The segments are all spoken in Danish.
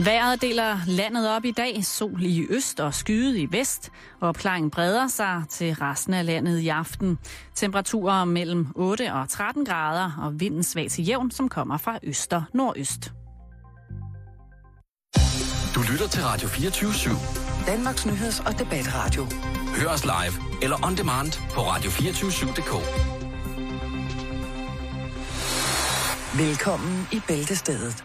Vejret deler landet op i dag. Sol i øst og skyde i vest. Opklaringen breder sig til resten af landet i aften. Temperaturer mellem 8 og 13 grader og vinden svag til jævn, som kommer fra øst og nordøst. Du lytter til Radio 24 /7. Danmarks nyheds- og debatradio. Hør os live eller on demand på radio247.dk. Velkommen i Bæltestedet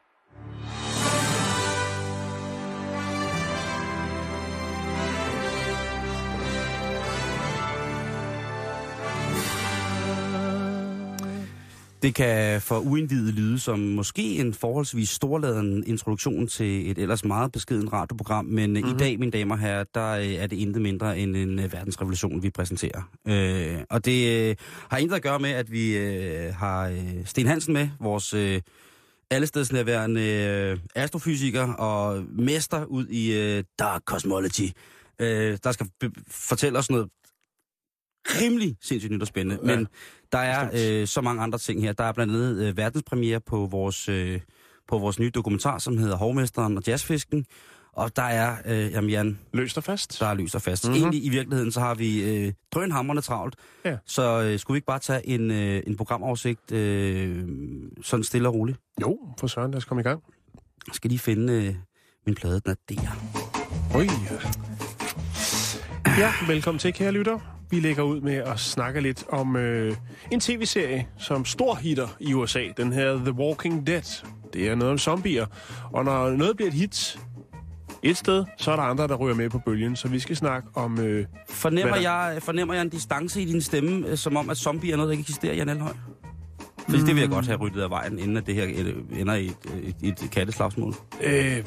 Det kan for uindvidet lyde som måske en forholdsvis storladen introduktion til et ellers meget beskeden radioprogram, men mm-hmm. i Mhm. dag, mine damer og herrer, der øh, er det intet mindre end en øh, verdensrevolution, vi præsenterer. Øh, og det øh, har intet at gøre med, at vi øh, har øh, Sten Hansen med, vores øh, allestedsnærværende øh, astrofysiker og mester ud i øh, dark cosmology, øh, der skal fortælle os noget rimelig sindssygt nyt og spændende. Ja, Men der er øh, så mange andre ting her. Der er blandt andet øh, verdenspremiere på vores, øh, på vores nye dokumentar, som hedder Hovmesteren og Jazzfisken. Og der er, øh, jamen Jan, Løst og fast. der er lys og fast. Mhm. Mm-hmm. Egentlig i virkeligheden, så har vi øh, drønhammerne travlt. Ja. Så øh, skulle vi ikke bare tage en, øh, en programoversigt øh, sådan stille og roligt? Jo, for søren, lad os komme i gang. Jeg skal lige finde øh, min plade, den er der. Oj. Ja, velkommen til, kære lytter. Vi lægger ud med at snakke lidt om øh, en tv-serie, som stor hitter i USA. Den her The Walking Dead. Det er noget om zombier. Og når noget bliver et hit et sted, så er der andre, der ryger med på bølgen. Så vi skal snakke om... Øh, Fornemmer Hvad jeg, fornemmer jeg en distance i din stemme, øh, som om, at zombie er noget, der ikke eksisterer, Jan Elhøj? Fordi mm. det vil jeg godt have ryddet af vejen, inden at det her øh, ender i et, et, et katteslagsmål. øh,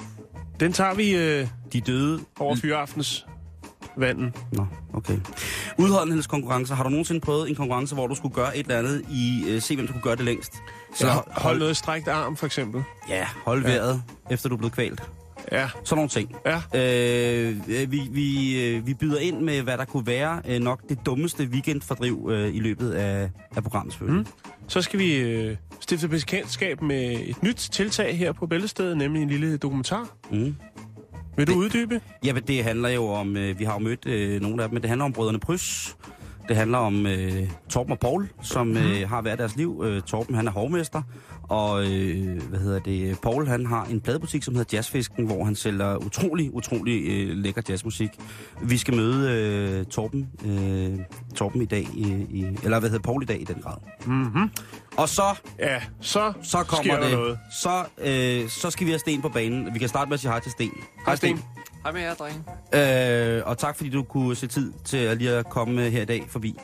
den tager vi øh, De døde... over fyraftens vanden. Nå, okay. Udholdenhedskonkurrencer. Har du nogensinde prøvet en konkurrence, hvor du skulle gøre et eller andet i... Øh, se, hvem der kunne gøre det længst? Så hold, hold noget strækt arm, for eksempel. Ja, hold vejret, efter du er blevet kvalt. Ja, Sådan nogle ting. ja. Øh, vi, vi, øh, vi byder ind med, hvad der kunne være øh, nok det dummeste weekendfordriv øh, i løbet af, af programmet, selvfølgelig. Mm. Så skal vi øh, stifte bekendtskab med et nyt tiltag her på Bæltestedet, nemlig en lille dokumentar. Mm. Vil du uddybe? Jamen, det handler jo om, øh, vi har jo mødt øh, nogle af dem, men det handler om brødrene Prys. Det handler om øh, Torben og Paul, som Mhm. øh, har været deres liv. Øh, Torben, han er hovmester, og øh, hvad hedder det, Paul, han har en pladebutik, som hedder Jazzfisken, hvor han sælger utrolig, utrolig øh, lækker jazzmusik. Vi skal møde øh, Torben, øh, Torben i dag, i, i, eller hvad hedder Paul i dag i den grad. Mm-hmm. Og så, Ja, så, så kommer det, noget. så, øh, så skal vi have Sten på banen. Vi kan starte med at sige hej til Sten. Hej, Sten. Hej med jer, drenge. Øh, og tak fordi du kunne se tid til at lige at komme her i dag forbi.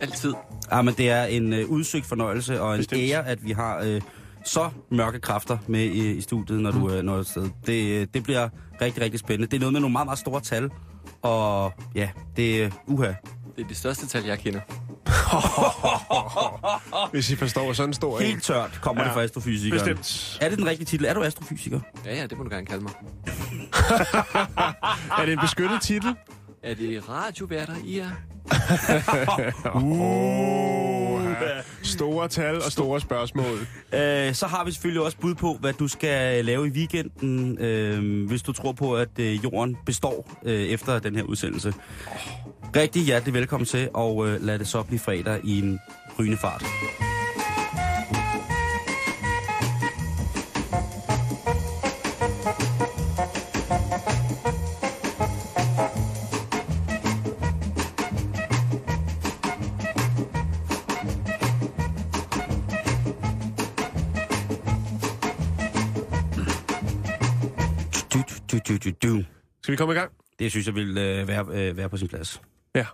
Altid. Ja, men det er en øh, udsøgt fornøjelse og en Bestemt. ære, at vi har øh, så mørke kræfter med i, i studiet, når du øh, når et sted. Det, øh, det bliver rigtig, rigtig spændende. Det er noget med nogle meget, meget store tal. Og ja, det er uha. Det er det største tal, jeg kender. Hvis I forstår sådan en stor en. Helt tørt kommer Ja, det fra astrofysikeren. Bestemt. Er det den rigtige titel? Er du astrofysiker? Ja, ja, det må du gerne kalde mig. Er det en beskyttet titel? Er det radioværter, I er? Uh, store tal og store spørgsmål. Øh, så har vi selvfølgelig også bud på, hvad du skal lave i weekenden, øh, hvis du tror på, at øh, jorden består øh, efter den her udsendelse. Rigtig hjertelig velkommen til, og øh, lad det så blive fredag i en rygende fart. Vi komme i gang? Det synes jeg vil øh, være, øh, være på sin plads. Ja.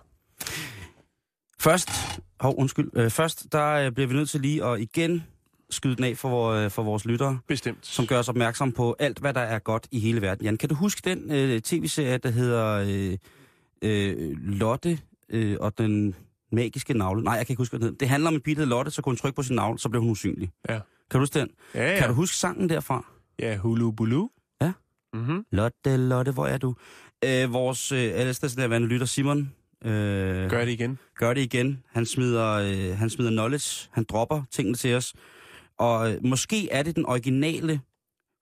Først, hov, undskyld, øh, først der øh, bliver vi nødt til lige at igen skyde den af for, øh, for vores lyttere, Bestemt. som gør os opmærksom på alt, hvad der er godt i hele verden. Jan, kan du huske den øh, tv-serie, der hedder øh, øh, Lotte øh, og den magiske navle? Nej, jeg kan ikke huske, hvad den hedder. Det handler om en pige, der Lotte, så kunne hun trykke på sin navle, så blev hun usynlig. Ja. Kan du huske den? Ja, ja. Kan du huske sangen derfra? Ja, hulu bulu. Mm-hmm. Lotte, Lotte, hvor er du? Øh, vores øh, allersted lytter Simon øh, Gør det igen. gør det igen. Han smider, øh, han smider knowledge. Han dropper tingene til os. og øh, måske er det den originale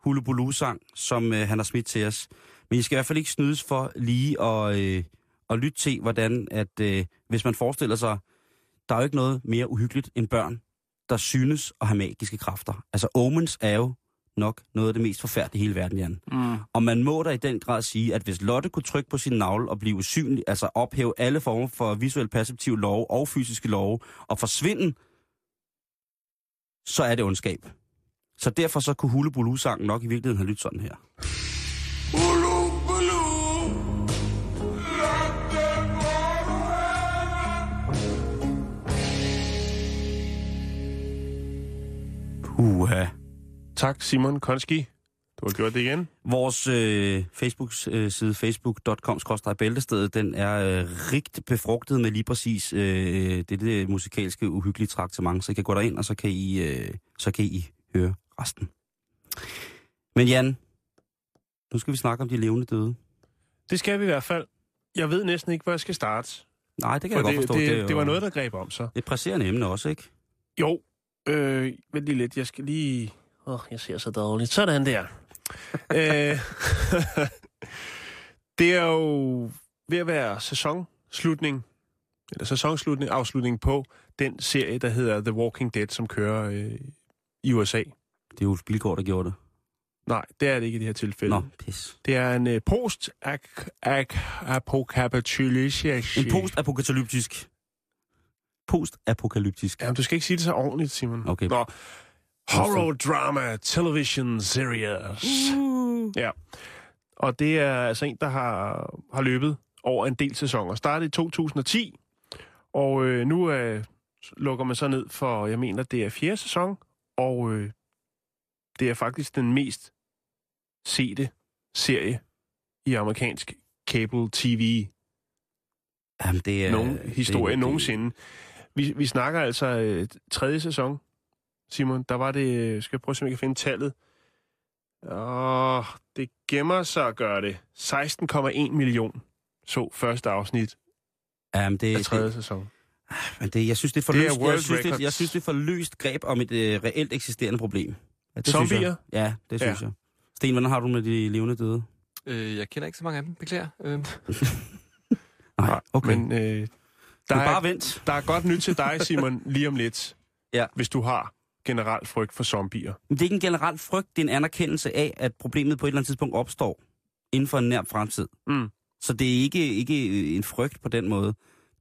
Hulubulu-sang, som øh, han har smidt til os. Men I skal i hvert fald ikke snydes for lige at, øh, at lytte til, hvordan at, øh, hvis man forestiller sig, der er jo ikke noget mere uhyggeligt end børn, der synes at have magiske kræfter. Altså omens er jo nok noget af det mest forfærdelige i hele verden, Jan. Mm. Og man må da i den grad sige, at hvis Lotte kunne trykke på sin navle og blive usynlig, altså ophæve alle former for visuel perceptiv lov og fysiske love, og forsvinde, så er det ondskab. Så derfor så kunne Hulebulu-sangen nok i virkeligheden have lyttet sådan her. Puha. Tak, Simon Konski. Du har gjort det igen. Vores øh, Facebook-side, facebook.com bæltestedet, den er øh, rigt befrugtet med lige præcis øh, det, det musikalske uhyggelige traktement. Så I kan gå derind, og så kan I, øh, så kan I høre resten. Men Jan, nu skal vi snakke om de levende døde. Det skal vi i hvert fald. Jeg ved næsten ikke, hvor jeg skal starte. Nej, det kan For jeg det, godt forstå. det, jo- det var noget, der greb om sig. Det er et presserende emne også, ikke? Jo, øh, vent lige lidt. Jeg skal lige... Åh, oh, jeg ser så dårligt. Sådan der. øh, det er jo ved at være sæsonslutning, eller sæsonslutning, afslutning på den serie, der hedder The Walking Dead, som kører øh, i USA. Det er jo Bilgaard, der gjorde det. Nej, det er det ikke i det her tilfælde. Nå, pis. Det er en øh, post apocalyptic En post-apokalyptisk. Post-apokalyptisk. Jamen, du skal ikke sige det så ordentligt, Simon. Okay. Nå. Horror drama television series. Ja. Og det er altså en, der har, har løbet over en del sæsoner. Startede i 2010, og øh, nu øh, lukker man så ned for, jeg mener, det er fjerde sæson, og øh, det er faktisk den mest sete serie i amerikansk cable TV Jamen, det er... nogen historie det, nogensinde. Vi, vi snakker altså øh, tredje sæson, Simon. Der var det... øh, Skal jeg prøve at se, om jeg kan finde tallet? Åh, det gemmer sig at gøre det. 16,1 million så første afsnit Jamen, det, af tredje det, sæson. men det, jeg synes, det er for Det er løst, world jeg synes, det, jeg synes, det er for løst greb om et øh, reelt eksisterende problem. Ja, det Zombier? Synes jeg. Ja, det synes Ja. jeg. Sten, hvordan har du med de levende døde? Øh, jeg kender ikke så mange af dem, beklager. Øh, Nej, okay. Men, øh, der, bare er, vent. der er godt nyt til dig, Simon, lige om lidt. Ja. Hvis du har generelt frygt for zombier. Det er ikke en generel frygt, det er en anerkendelse af, at problemet på et eller andet tidspunkt opstår inden for en nær fremtid. Mm. Så det er ikke, ikke en frygt på den måde.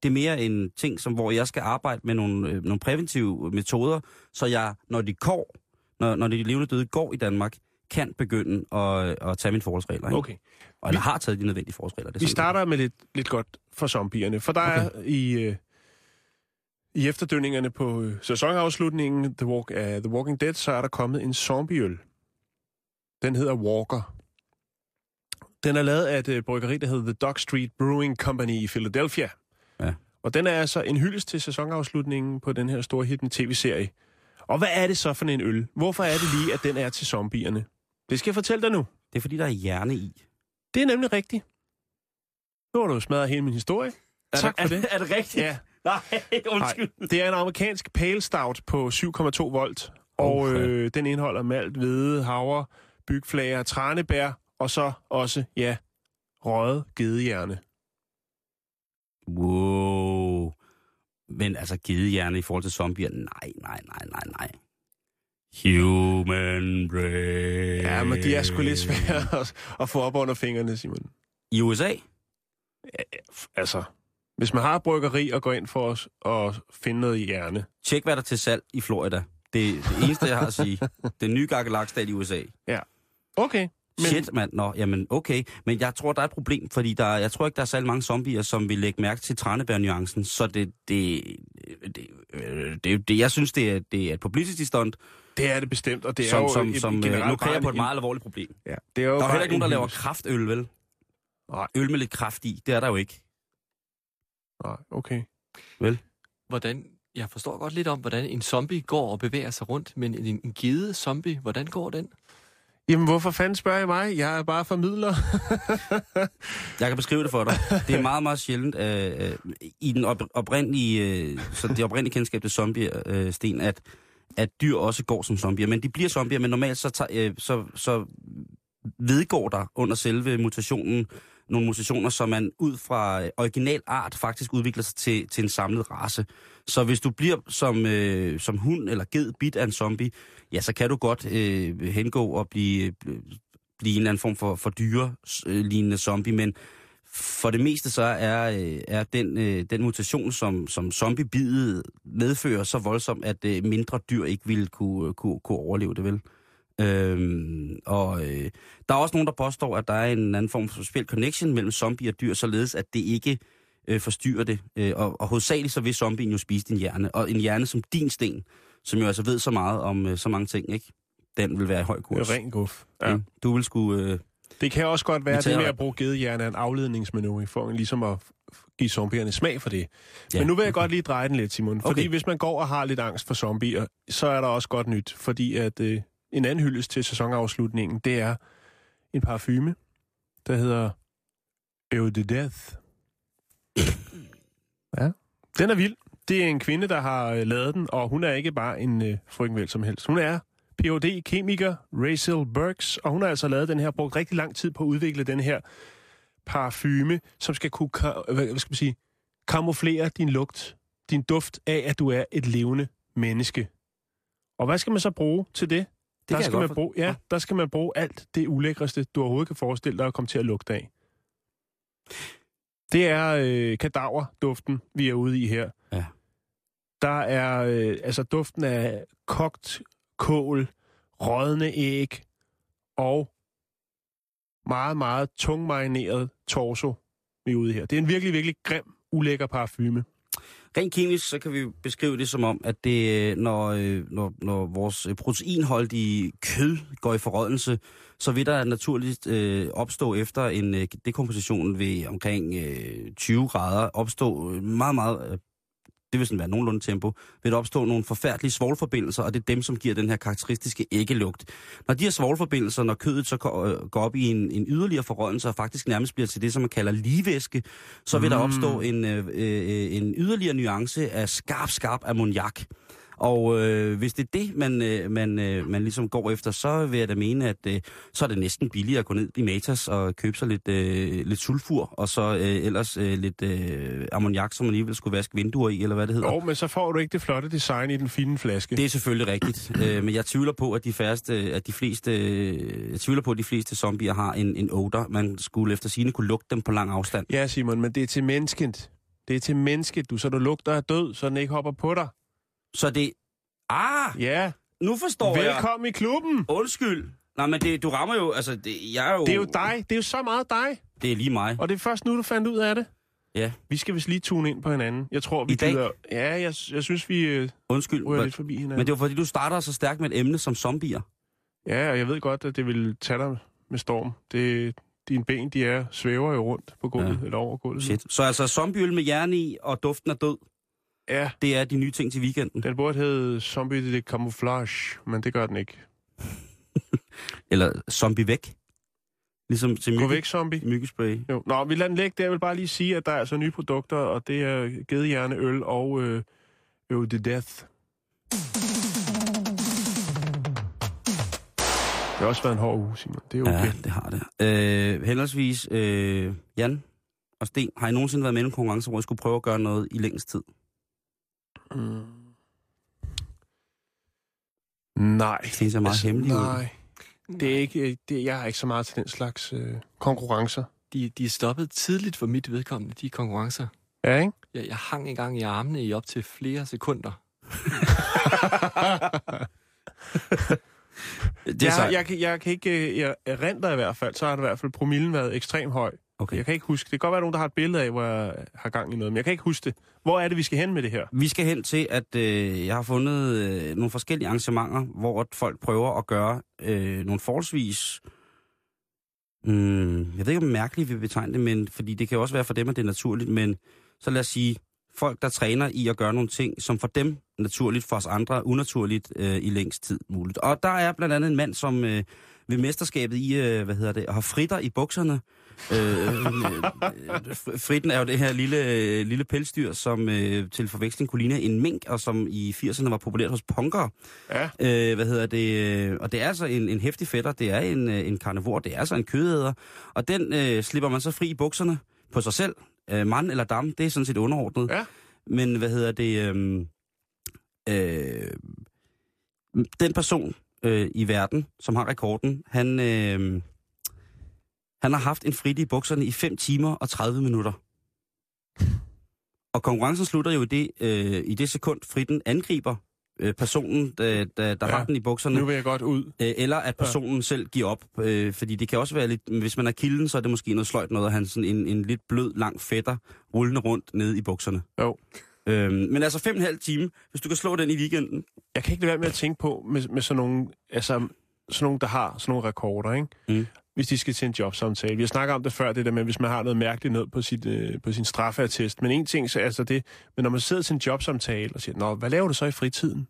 Det er mere en ting, som, hvor jeg skal arbejde med nogle, øh, nogle præventive metoder, så jeg, når de går, når, når de levende døde går i Danmark, kan begynde at, at tage mine forholdsregler. Ikke? Okay. Og jeg har taget de nødvendige forholdsregler. Det Vi starter med lidt, lidt godt for zombierne, for der okay. er i, øh, i efterdønningerne på øh, sæsonafslutningen The, Walk, uh, The Walking Dead, så er der kommet en zombieøl. Den hedder Walker. Den er lavet af et øh, bryggeri, der hedder The Dog Street Brewing Company i Philadelphia. Ja. Og den er altså en hyldest til sæsonafslutningen på den her store hittende tv-serie. Og hvad er det så for en øl? Hvorfor er det lige, at den er til zombierne? Det skal jeg fortælle dig nu. Det er fordi, der er hjerne i. Det er nemlig rigtigt. Nu har du smadret hele min historie. Tak for det. Er det rigtigt? Ja, Nej, undskyld. Nej, det er en amerikansk pale stout på 7,2 volt, og Okay. øh, den indeholder malt, hvede, havre, bygflager, tranebær, og så også, ja, røget gedehjerne. Wow. Men altså, gedehjerne i forhold til zombier? Nej, nej, nej, nej, nej. Human brain. Ja, men de er sgu lidt svære at, at få op under fingrene, Simon. I USA? Altså, hvis man har bryggeri og går ind for os at finde noget i hjerne, Tjek, hvad der er til salg i Florida. Det er det eneste, jeg har at sige. Den nye Gakkelak-stat i USA. okay. Men... Shit, mand. Nå, jamen, okay. Men jeg tror, der er et problem, fordi der, jeg tror ikke, der er særlig mange zombier, som vil lægge mærke til tranebær-nuancen. Så det, det, det, øh, det, det, jeg synes, det er, det er et publicity stunt, det er det bestemt, og det er som, jo som, et, som øh, generelt på et meget alvorligt problem. Ja, det er jo Der er heller ikke nogen, der laver kraftøl, vel? Nej. Øl med lidt kraft i, det er der jo ikke. Nej, okay. hvordan, jeg forstår godt lidt om, hvordan en zombie går og bevæger sig rundt, men en, en gede zombie, hvordan går den? Jamen, hvorfor fanden spørger I mig? Jeg er bare formidler. Jeg kan beskrive det for dig. Det er meget, meget sjældent øh, øh, i den op- oprindelige, øh, så det oprindelige kendskab til zombie, øh, Sten, at, at dyr også går som zombier. Men de bliver zombier, men normalt så, tager, øh, så, så vedgår der under selve mutationen nogle mutationer, som man ud fra øh, original art faktisk udvikler sig til, til en samlet race. Så hvis du bliver som, øh, som hund eller ged bit af en zombie, ja, så kan du godt øh, hengå og blive, øh, blive en eller anden form for, for dyre øh, lignende zombie, men for det meste så er, øh, er den, øh, den mutation, som, som zombiebidet medfører, så voldsom, at øh, mindre dyr ikke ville kunne, øh, kunne, kunne overleve det, vel? Øhm, og øh, der er også nogen, der påstår, at der er en anden form for spil connection mellem zombie og dyr, således at det ikke øh, forstyrrer det. Øh, og, og hovedsageligt så vil zombien jo spise din hjerne. Og en hjerne som din sten, som jo altså ved så meget om øh, så mange ting, ikke? Den vil være i høj kurs. Ren guf. Ja. Du vil skulle... Øh, Det kan også godt være, at det med at bruge gedehjerne er en afledningsmanøvre for ligesom at give zombierne smag for det. Ja. Men nu vil jeg godt lige dreje den lidt, Simon. Fordi Okay. hvis man går og har lidt angst for zombier, så er der også godt nyt. Fordi at øh, en anden hyldest til sæsonafslutningen, det er en parfume, der hedder Eau de Death. Ja. Den er vild. Det er en kvinde, der har øh, lavet den, og hun er ikke bare en øh, frøken vel som helst. Hun er Ph.D. kemiker Rachel Burks, og hun har altså lavet den her, brugt rigtig lang tid på at udvikle den her parfume, som skal kunne øh, hvad skal man sige, kamuflere din lugt, din duft af, at du er et levende menneske. Og hvad skal man så bruge til det? Kan der skal man bruge, ja, der skal man bruge alt det ulækreste, du overhovedet kan forestille dig at komme til at lugte af. Det er øh, kadaverduften, vi er ude i her. Ja. Der er øh, altså duften af kogt kål, rådne æg og meget, meget tungmarineret torso, vi er ude i her. Det er en virkelig, virkelig grim, ulækker parfume. Rent kemisk, så kan vi beskrive det som om, at det, øh, når, øh, når, når vores øh, proteinholdige kød går i forrådnelse, så vil der naturligt øh, opstå efter en øh, dekomposition ved omkring øh, 20 grader, opstå meget, meget, det vil sådan være nogenlunde tempo, vil der opstå nogle forfærdelige svovlforbindelser, og det er dem, som giver den her karakteristiske æggelugt. Når de her svovlforbindelser, når kødet så går, øh, op i en, en yderligere forrådnelse, og faktisk nærmest bliver til det, som man kalder ligevæske, så vil mm. der opstå en, øh, øh, en yderligere nuance af skarp, skarp ammoniak. Og øh, hvis det er det, man, øh, man, øh, man ligesom går efter, så vil jeg da mene, at øh, så er det næsten billigere at gå ned i Matas og købe sig lidt, øh, lidt sulfur, og så øh, ellers øh, lidt øh, ammoniak, som man alligevel skulle vaske vinduer i, eller hvad det hedder. Jo, men så får du ikke det flotte design i den fine flaske. Det er selvfølgelig rigtigt, øh, men jeg tvivler på, at de færreste, at de fleste, jeg tvivler på, at de fleste zombier har en, en odor. Man skulle efter sine kunne lugte dem på lang afstand. Ja, Simon, men det er til mennesket. Det er til mennesket, du, så du lugter af død, så den ikke hopper på dig. Så det... Ah, Ja, nu forstår jeg. velkommen i klubben. Undskyld. Nej, men det, du rammer jo, altså, det, jeg er jo... Det er jo dig. Det er jo så meget dig. Det er lige mig. Og det er først nu, du fandt ud af det. Ja, Vi skal vist lige tune ind på hinanden. Jeg tror, vi I dag? gider... Ja, jeg, jeg synes, vi øh, undskyld. Men, lidt forbi hinanden. men det var fordi, du starter så stærkt med et emne som zombier. Ja, og jeg ved godt, at det vil tage dig med storm. Det, dine ben, de er svæver jo rundt på gulvet, Ja. eller over gulvet. Shit. Så altså zombieøl med hjerne i og duften af død, Ja, det er de nye ting til weekenden. den burde hedde Zombie de Camouflage, men det gør den ikke. Eller zombie væk. Ligesom til Gå mygge, væk, zombie. myggespray. Jo. Nå, vi lader den ligge der. Jeg vil bare lige sige, at der er altså nye produkter, og det er gedehjerne, øl og øh, Eau de Death. Det har også været en hård uge, Simon. Det er okay. Ja, det har det. Øh, henholdsvis, øh, Jan og Sten, har I nogensinde været med i en konkurrence, hvor I skulle prøve at gøre noget i længst tid? Mm. Nej. Sten ser meget altså, hemmelig ud. Nej. Det er ikke, øh, det, jeg har ikke så meget til den slags øh, konkurrencer. De, de er stoppet tidligt for mit vedkommende, de konkurrencer. Ja, ikke? Jeg, jeg hang engang i armene i op til flere sekunder. Det er jeg, jeg, kan- jeg kan ikke øh, jeg erindre i hvert fald, så har det i hvert fald promillen været ekstremt høj. Okay. Jeg kan ikke huske. Det kan godt være, nogen, der har et billede af, hvor jeg har gang i noget, men jeg kan ikke huske det. Hvor er det, vi skal hen med det her? Vi skal hen til, at øh, jeg har fundet øh, nogle forskellige arrangementer, hvor folk prøver at gøre øh, nogle forholdsvis... Mm, jeg ved ikke, om mærkeligt vi betegne det, men, fordi det kan også være for dem, at det er naturligt, men så lad os sige folk, der træner i at gøre nogle ting, som for dem naturligt, for os andre unaturligt øh, i længst tid muligt. Og der er blandt andet en mand, som øh, ved mesterskabet i, øh, hvad hedder det, har fritter i bukserne. Øh, øh, fritten er jo det her lille, øh, lille pelsdyr, som øh, til forveksling kunne ligne en mink, og som i 80'erne var populært hos punkere. Ja. Øh, hvad hedder det? øh, Og det er altså en, en hæftig fætter, det er en, en karnivor, det er altså en kødæder. Og den øh, slipper man så fri i bukserne på sig selv. Øh, mand eller dam, det er sådan set underordnet. Ja. Men hvad hedder det? Øh, øh, den person øh, i verden, som har rekorden, han, øh, han har haft en frit i bukserne i 5 timer og 30 minutter. Og konkurrencen slutter jo i det, øh, i det sekund, fritten angriber øh, personen, der, der, der Ja. har den i bukserne. Nu vil jeg godt ud. Øh, eller at personen ja. selv giver op. Øh, fordi det kan også være lidt... Hvis man er kilden, så er det måske noget sløjt noget, at han sådan en, en lidt blød, lang fætter rullende rundt nede i bukserne. Jo. Øhm, men altså fem og en halv time, hvis du kan slå den i weekenden. Jeg kan ikke lade være med at tænke på, med, med sådan nogle, altså, sådan nogle, der har sådan nogle rekorder, ikke? Mm. hvis de skal til en jobsamtale. Vi har snakket om det før, det der med, hvis man har noget mærkeligt noget på, sit, øh, på sin straffeattest. Men en ting, så altså det, men når man sidder til en jobsamtale og siger, Nå, hvad laver du så i fritiden?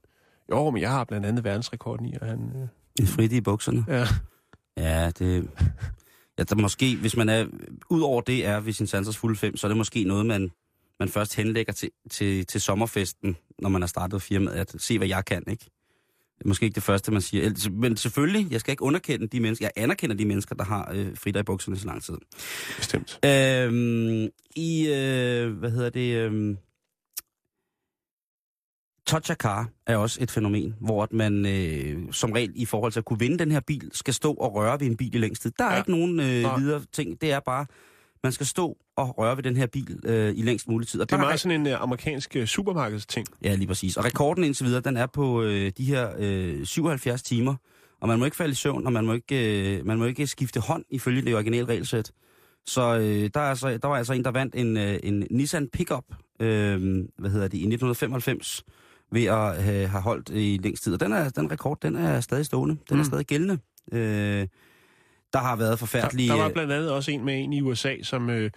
Jo, men jeg har blandt andet verdensrekorden i, og han... Øh, En frit i bukserne. ja. Ja, det... Ja, der måske, hvis man er... Udover det er ved sin sansers fulde fem, så er det måske noget, man, man først henlægger til, til, til sommerfesten, når man har startet firmaet, at se, hvad jeg kan, ikke? Det er måske ikke det første, man siger. Men selvfølgelig, jeg skal ikke underkende de mennesker. Jeg anerkender de mennesker, der har øh, fritter i bukserne så lang tid. Bestemt. Øhm, I, øh, hvad hedder det, øhm, touch a car er også et fænomen, hvor man øh, som regel i forhold til at kunne vinde den her bil, skal stå og røre ved en bil i længst tid. Der er Ja. ja. ikke nogen øh, Nej. videre ting. Det er bare, man skal stå og røre ved den her bil øh, i længst mulig tid. Og Det er meget sådan en uh, amerikansk uh, supermarkedsting. Ja, lige præcis. Og rekorden indtil videre, den er på øh, de her øh, 77 timer. Og man må ikke falde i søvn, og man må ikke, øh, man må ikke skifte hånd ifølge det originale regelsæt. Så øh, der, er altså, der var altså en, der vandt en, øh, en Nissan Pickup, øh, hvad hedder det, i 1995, ved at have, have holdt i længst tid. Og den, er, den rekord, den er stadig stående. Den mm. er stadig gældende. Øh, der har været Der, forfærdelige... der var øh, blandt andet også en med en i USA, som, øh,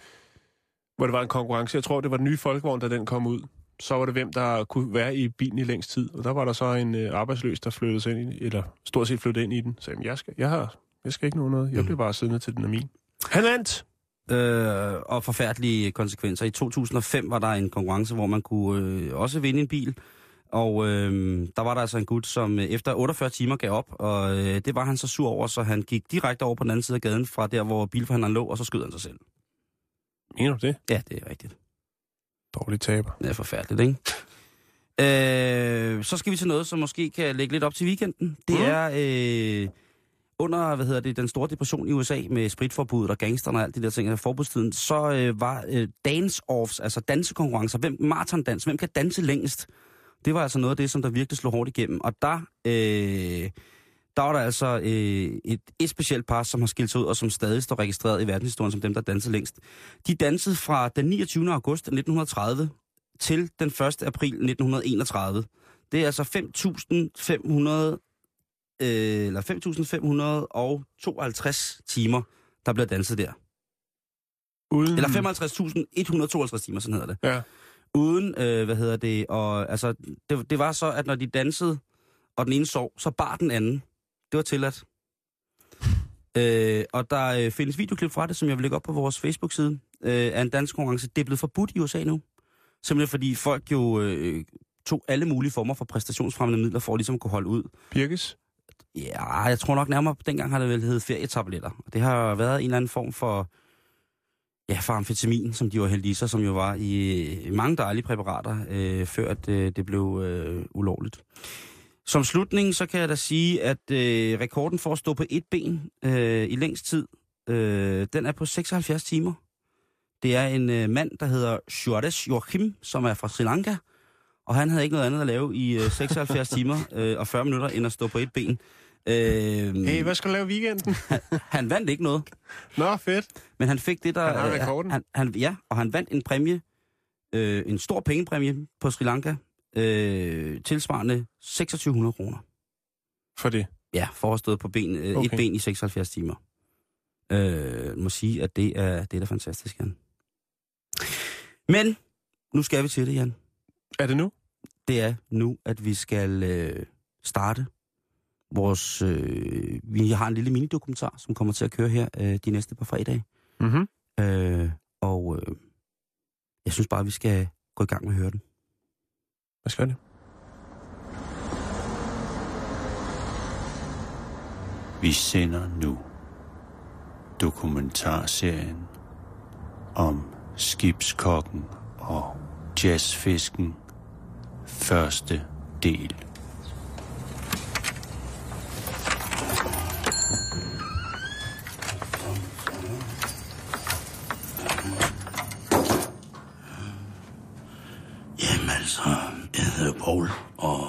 hvor det var en konkurrence. Jeg tror, det var den nye folkevogn, da den kom ud. Så var det hvem, der kunne være i bilen i længst tid. Og der var der så en øh, arbejdsløs, der flyttede sig ind i, eller stort set flyttede ind i den. Så jamen, jeg skal, jeg, har, jeg skal ikke nå noget. Jeg Mm. bliver bare siddende til den er min. Han vandt! øh, og forfærdelige konsekvenser. I 2005 var der en konkurrence, hvor man kunne øh, også vinde en bil. Og øh, der var der altså en gut, som øh, efter 48 timer gav op, og øh, det var han så sur over, så han gik direkte over på den anden side af gaden fra der, hvor bilforhandleren lå, og så skød han sig selv. Mener du det? Ja, det er rigtigt. Dårlig taber. Det er forfærdeligt, ikke? Øh, så skal vi til noget, som måske kan lægge lidt op til weekenden. Det Mm. er øh, under, hvad hedder det, den store depression i USA med spritforbuddet og gangsterne og alt det der ting forbudstiden, så øh, var øh, dance-offs, altså dansekonkurrencer, hvem maratondans, hvem kan danse længst? Det var altså noget af det, som der virkelig slog hårdt igennem. Og der, øh, der var der altså øh, et, et specielt par, som har skilt sig ud, og som stadig står registreret i verdenshistorien som dem, der dansede længst. De dansede fra den 29. august 1930 til den 1. april 1931. Det er altså 5.500 øh, eller 5.552 timer, der bliver danset der. Uden... Eller 55.152 timer, sådan hedder det. Ja. Uden, øh, hvad hedder det, og altså, det, det var så, at når de dansede, og den ene sov, så bar den anden. Det var tilladt. Øh, og der øh, findes videoklip fra det, som jeg vil lægge op på vores Facebook-side, øh, af en dansk konkurrence. Det er blevet forbudt i USA nu. Simpelthen fordi folk jo øh, tog alle mulige former for præstationsfremmende midler for at ligesom kunne holde ud. Birkes? Ja, jeg tror nok nærmere, dengang har det vel heddet ferietabletter. Det har været en eller anden form for, ja, for amfetamin, som de var heldige sig, som jo var i mange dejlige præparater, øh, før at, øh, det blev øh, ulovligt. Som slutning, så kan jeg da sige, at øh, rekorden for at stå på et ben øh, i længst tid, øh, den er på 76 timer. Det er en øh, mand, der hedder Suarez Joachim, som er fra Sri Lanka, og han havde ikke noget andet at lave i øh, 76 timer øh, og 40 minutter, end at stå på et ben. Øh, Hey, hvad skal du lave i weekenden? han vandt ikke noget, Nå, fedt. men han fik det, der... Han har øh, rekorden. Han, han, ja, og han vandt en præmie, øh, en stor pengepræmie på Sri Lanka, øh, tilsvarende 2600 kroner. For det. Ja, for at stået på ben, øh, okay. Okay. et ben i 76 timer. Øh, må sige, at det er, det er da fantastisk, Jan. Men nu skal vi til det, Jan. Er det nu? Det er nu, at vi skal øh, starte vores... Øh, vi har en lille minidokumentar, som kommer til at køre her øh, de næste par fredage. Mm-hmm. Øh, og øh, jeg synes bare, vi skal gå i gang med at høre den. Hvad skal det? Vi sender nu dokumentarserien om skibskokken og jazzfisken. Første del. Jamen altså, jeg hedder Paul, og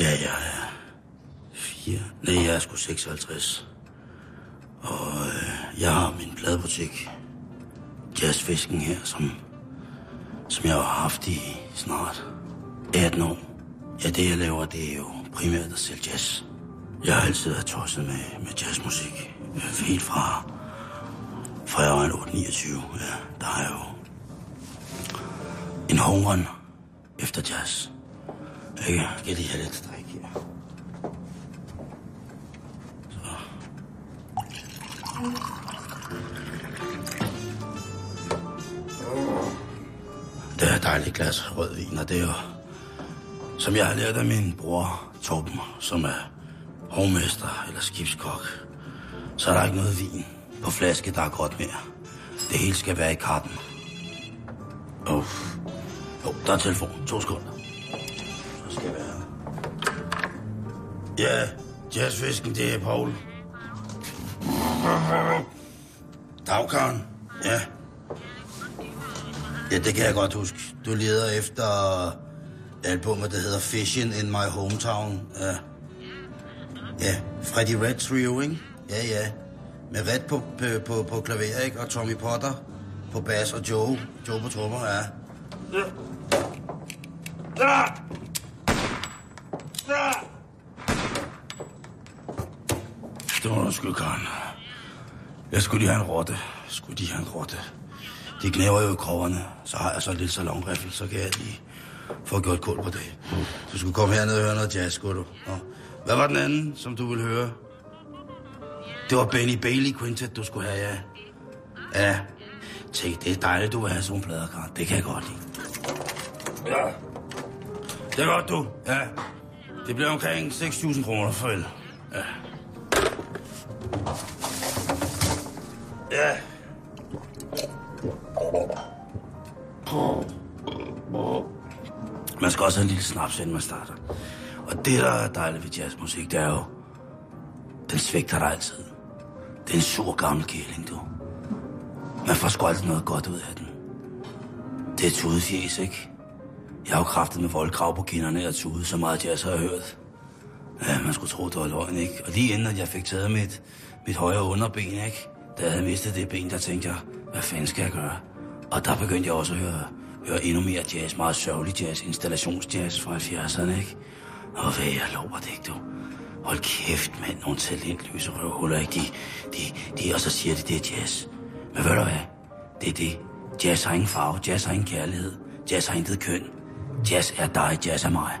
ja, jeg er fire. Nej, jeg er sgu 56. Og øh, jeg har min pladebutik, Jazzfisken her, som, som jeg har haft i snart 18 år. Ja, det jeg laver, det er jo primært at sælge jazz. Jeg har altid været tosset med, med jazzmusik. Helt fra, fra jeg var 8-29. Ja, der er jo en home run efter jazz. Ikke? Jeg kan lige have lidt strik her. Det er et dejligt glas rødvin, og det er jo, som jeg har lært af min bror Torben, som er hovmester eller skibskok, så er der ikke noget vin på flaske, der er godt mere. Det hele skal være i karten. Oh. Jo, der er telefon. To sekunder. Så skal jeg være. Ja, jazzfisken, det er Paul. Dagkaren, ja. Ja, det kan jeg godt huske. Du leder efter albumet, der hedder Fishing in My Hometown. Ja, ja Freddie Red Trio, ikke? Ja, ja. Med Red på, på, på, på klaver, ikke? Og Tommy Potter på bas og Joe. Joe på trommer, ja. Ja. Ja. Ja. Det var sgu, Karen. Jeg skulle lige have en rotte. Jeg skulle lige have en rotte. De knæver jo i krogerne. Så har jeg så lidt salonriffel, så kan jeg lige få gjort kul på det. Du skulle komme herned og høre noget jazz, skulle du. Nå. Hvad var den anden, som du ville høre? Det var Benny Bailey Quintet, du skulle have, ja. Ja. Tænk, det er dejligt, du vil have sådan plader, Karen. Det kan jeg godt lide. Ja. Det er godt, du. Ja. Det bliver omkring 6.000 kroner for el. Ja. Ja. Man skal også have en lille snaps, inden man starter. Og det, der er dejligt ved jazzmusik, det er jo... Den svigter dig altid. Det er en sur gammel kæling, du. Man får sgu altid noget godt ud af den. Det er tudefjes, ikke? Jeg har jo kraftet med voldkrav på kinderne og tude, så meget jazz har jeg hørt. Ja, man skulle tro, det var løgn, ikke? Og lige inden, at jeg fik taget mit, mit højre underben, ikke? Da jeg havde mistet det ben, der tænkte jeg, hvad fanden skal jeg gøre? Og der begyndte jeg også at høre, høre endnu mere jazz, meget sørgelig jazz, installationsjazz fra 70'erne, ikke? Og hvad jeg lover det ikke, du. Hold kæft, mand, nogle talentløse røvhuller, ikke? De, de, de, og så siger de, det er jazz. Men ved du hvad? Det er det. Jazz har ingen farve, jazz har ingen kærlighed, jazz har intet køn. Jazz er dig, jazz er mig.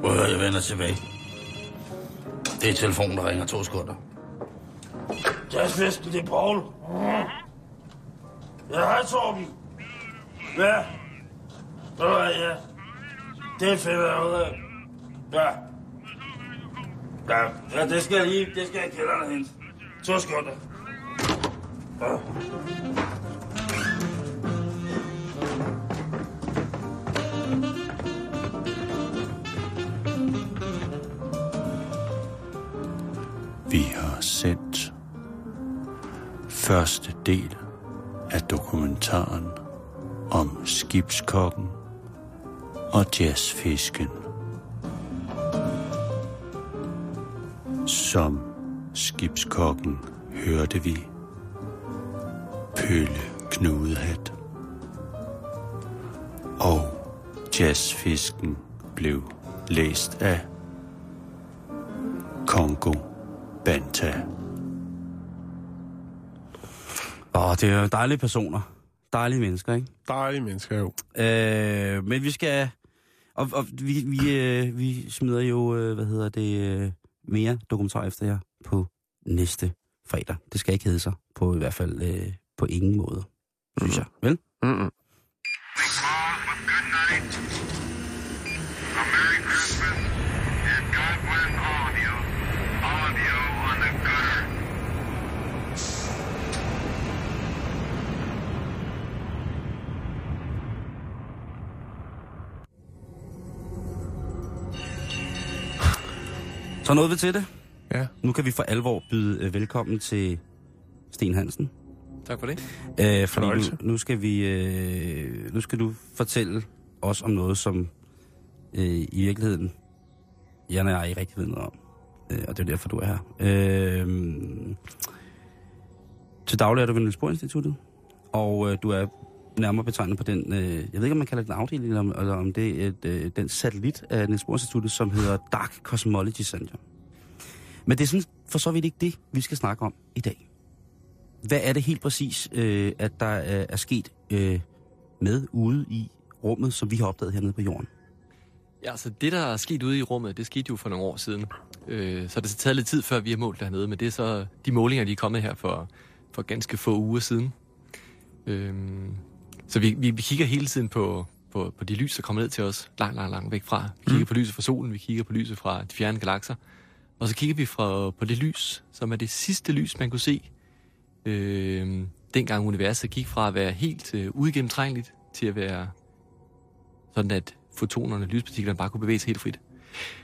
Prøv at jeg vender tilbage. Det er telefonen, der ringer to sekunder. Jazzfesten, det er Paul. Ja, hej Torben. Ja. Ved du hvad, ja. Det er fedt derude. Ja. Ja, ja, det skal jeg lige, det skal jeg kælderne hente. To sekunder. Ja. Første del af dokumentaren om skibskokken og jazzfisken. Som skibskokken hørte vi Pølle Knudehat. Og jazzfisken blev læst af Kongo Banta. Åh, det er jo dejlige personer. Dejlige mennesker, ikke? Dejlige mennesker jo. Øh, men vi skal... Og, og vi, vi, øh, vi smider jo, øh, hvad hedder det, øh, mere dokumentar efter jer på næste fredag. Det skal ikke hedde sig, på i hvert fald øh, på ingen måde, synes jeg. Vel? Mm-mm. Så nåede vi til det. Ja. Nu kan vi for alvor byde øh, velkommen til Sten Hansen. Tak for det. Øh, fordi nu, nu, skal vi, øh, nu skal du fortælle os om noget, som øh, i virkeligheden Jan og jeg ikke rigtig ved noget om. Øh, og det er derfor, du er her. Øh, til daglig er du ved Niels Bohr Instituttet, og øh, du er nærmere betegnet på den, øh, jeg ved ikke, om man kalder det en afdeling, eller om, eller om det er et, øh, den satellit af Niels Bohr Instituttet, som hedder Dark Cosmology Center. Men det er sådan for så vidt ikke det, vi skal snakke om i dag. Hvad er det helt præcis, øh, at der er, er sket øh, med ude i rummet, som vi har opdaget hernede på jorden? Ja, altså det, der er sket ude i rummet, det skete jo for nogle år siden. Øh, så det har taget lidt tid, før vi har målt dernede, men det er så de målinger, de er kommet her for, for ganske få uger siden. Øh, så vi, vi, vi kigger hele tiden på, på, på de lys, der kommer ned til os langt, langt, langt væk fra. Vi kigger mm. på lyset fra solen, vi kigger på lyset fra de fjerne galakser. Og så kigger vi fra, på det lys, som er det sidste lys, man kunne se, øh, dengang universet gik fra at være helt øh, uigennemtrængeligt til at være sådan, at fotonerne, lyspartiklerne, bare kunne bevæge sig helt frit.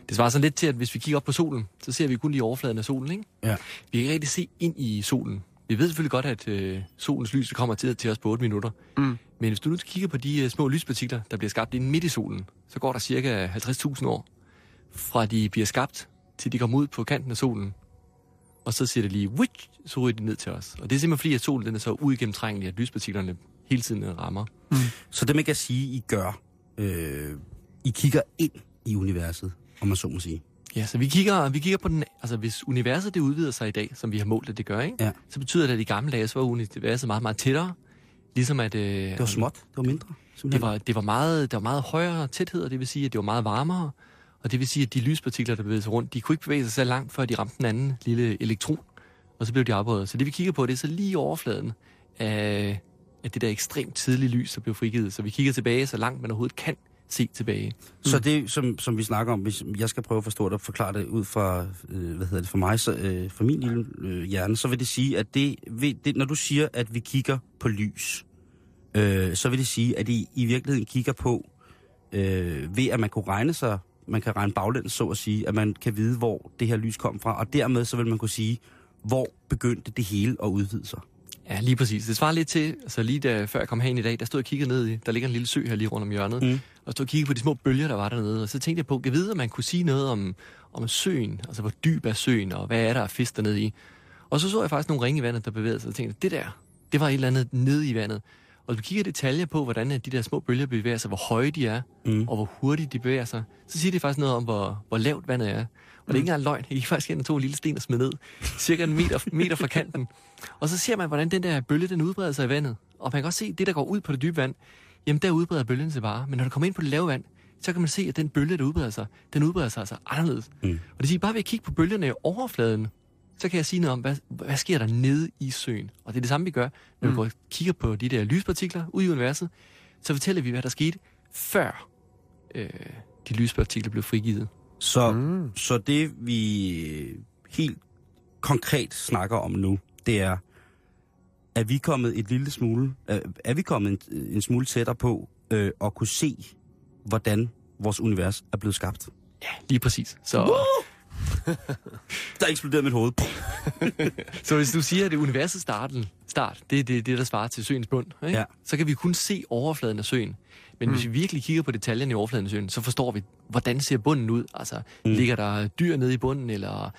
Det svarer sådan lidt til, at hvis vi kigger op på solen, så ser vi kun lige overfladen af solen, ikke? Ja. Vi kan ikke rigtig se ind i solen. Vi ved selvfølgelig godt, at øh, solens lys kommer til, til os på 8 minutter. Mm. Men hvis du nu kigger på de øh, små lyspartikler, der bliver skabt inde midt i solen, så går der cirka 50.000 år, fra de bliver skabt, til de kommer ud på kanten af solen. Og så siger det lige, witch, så ryger de ned til os. Og det er simpelthen fordi, at solen den er så uigennemtrængelig, at lyspartiklerne hele tiden rammer. Så det, man kan sige, I gør, øh, I kigger ind i universet, om man så må sige. Ja, så vi kigger, vi kigger på den... Altså, hvis universet det udvider sig i dag, som vi har målt, at det gør, ikke? Ja. så betyder det, at i gamle dage, så var universet meget, meget tættere. Ligesom at... Øh, Det var småt, det var mindre. det simpelthen. var, det var meget, der var meget højere tæthed, og det vil sige, at det var meget varmere. Og det vil sige, at de lyspartikler, der bevægede sig rundt, de kunne ikke bevæge sig så langt, før de ramte den anden lille elektron. Og så blev de afbrudt. Så det vi kigger på, det er så lige overfladen af, af det der ekstremt tidlige lys, der blev frigivet. Så vi kigger tilbage, så langt man overhovedet kan se tilbage. Så det, som, som vi snakker om, hvis jeg skal prøve at forstå det og forklare det ud fra, øh, hvad hedder det, for mig, så, øh, for min lille øh, hjerne, så vil det sige, at det, ved, det, når du siger, at vi kigger på lys, øh, så vil det sige, at I i virkeligheden kigger på, øh, ved at man kunne regne sig, man kan regne baglæns, så at sige, at man kan vide, hvor det her lys kom fra, og dermed så vil man kunne sige, hvor begyndte det hele at udvide sig. Ja, lige præcis. Det svarer lidt til, altså lige da, før jeg kom herind i dag, der stod jeg og kiggede ned i, der ligger en lille sø her lige rundt om hjørnet, Mm. og stod og kiggede på de små bølger, der var dernede, og så tænkte jeg på, kan vide, om man kunne sige noget om, om søen, altså hvor dyb er søen, og hvad er der af fisk dernede i. Og så så jeg faktisk nogle ringe i vandet, der bevægede sig, og tænkte, det der, det var et eller andet nede i vandet. Og hvis du kigger i detaljer på, hvordan at de der små bølger bevæger sig, hvor høje de er, Mm. mm. og hvor hurtigt de bevæger sig, så siger det faktisk noget om, hvor, hvor lavt vandet er. Og det er ikke engang løgn. Jeg gik faktisk ind og tog en lille sten og smed ned. Cirka en meter, meter fra kanten. Og så ser man, hvordan den der bølge, den udbreder sig i vandet. Og man kan også se, det der går ud på det dybe vand, jamen der udbreder bølgen sig bare. Men når du kommer ind på det lave vand, så kan man se, at den bølge, der udbreder sig, den udbreder sig altså anderledes. Mm. Og det siger, bare ved at kigge på bølgerne i overfladen, så kan jeg sige noget om, hvad, hvad sker der nede i søen. Og det er det samme, vi gør, når mm. vi går og kigger på de der lyspartikler ude i universet. Så fortæller vi, hvad der skete før øh, de lyspartikler blev frigivet. Så, mm. så det vi helt konkret snakker om nu, det er, er vi kommet et lille smule, er, er vi kommet en, en smule tættere på øh, at kunne se, hvordan vores univers er blevet skabt? Ja, lige præcis. Så, Der eksploderede mit hoved. så hvis du siger, at det er universets starten, start, det er det, det, der svarer til søens bund, ikke? Ja. så kan vi kun se overfladen af søen. Men mm. hvis vi virkelig kigger på detaljerne i overfladen af søen, så forstår vi, hvordan ser bunden ud? Altså, mm. ligger der dyr nede i bunden, eller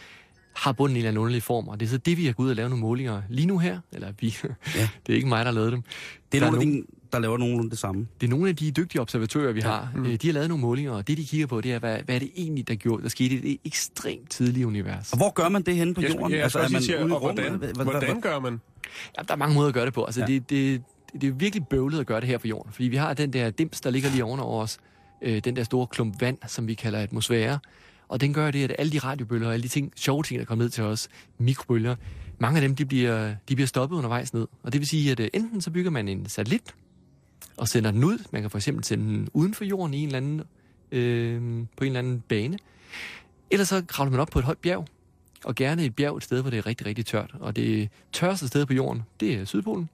har bunden en eller anden underlig form? Og det er så det, vi har gået ud og lave nogle målinger lige nu her. Eller vi, Ja. det er ikke mig, der har lavet dem. Det er, Der nogle, er af dine, der laver nogenlunde det samme. Det er nogle af de dygtige observatører, vi Ja. har. Mm. De har lavet nogle målinger, og det, de kigger på, det er, hvad, hvad er det egentlig, der, gjorde, der skete i det ekstremt tidlige univers. Og hvor gør man det henne på jorden? jeg, jeg altså, er man lige sige, ude og hvordan, Hvad- hvad- hvad- hvordan gør man? Ja, der er mange måder at gøre det på. Altså, Ja. ja. det, det, det er virkelig bøvlet at gøre det her på jorden. Fordi vi har den der dims, der ligger lige ovenover os. Øh, den der store klump vand, som vi kalder atmosfære. Og den gør det, at alle de radiobølger og alle de ting, sjove ting, der kommer ned til os, mikrobølger, mange af dem, de bliver, de bliver stoppet undervejs ned. Og det vil sige, at øh, enten så bygger man en satellit, og sender den ud. Man kan for eksempel sende den uden for jorden i en eller anden, øh, på en eller anden bane. Eller så kravler man op på et højt bjerg, og gerne et bjerg et sted, hvor det er rigtig, rigtig tørt. Og det tørste sted på jorden, det er Sydpolen.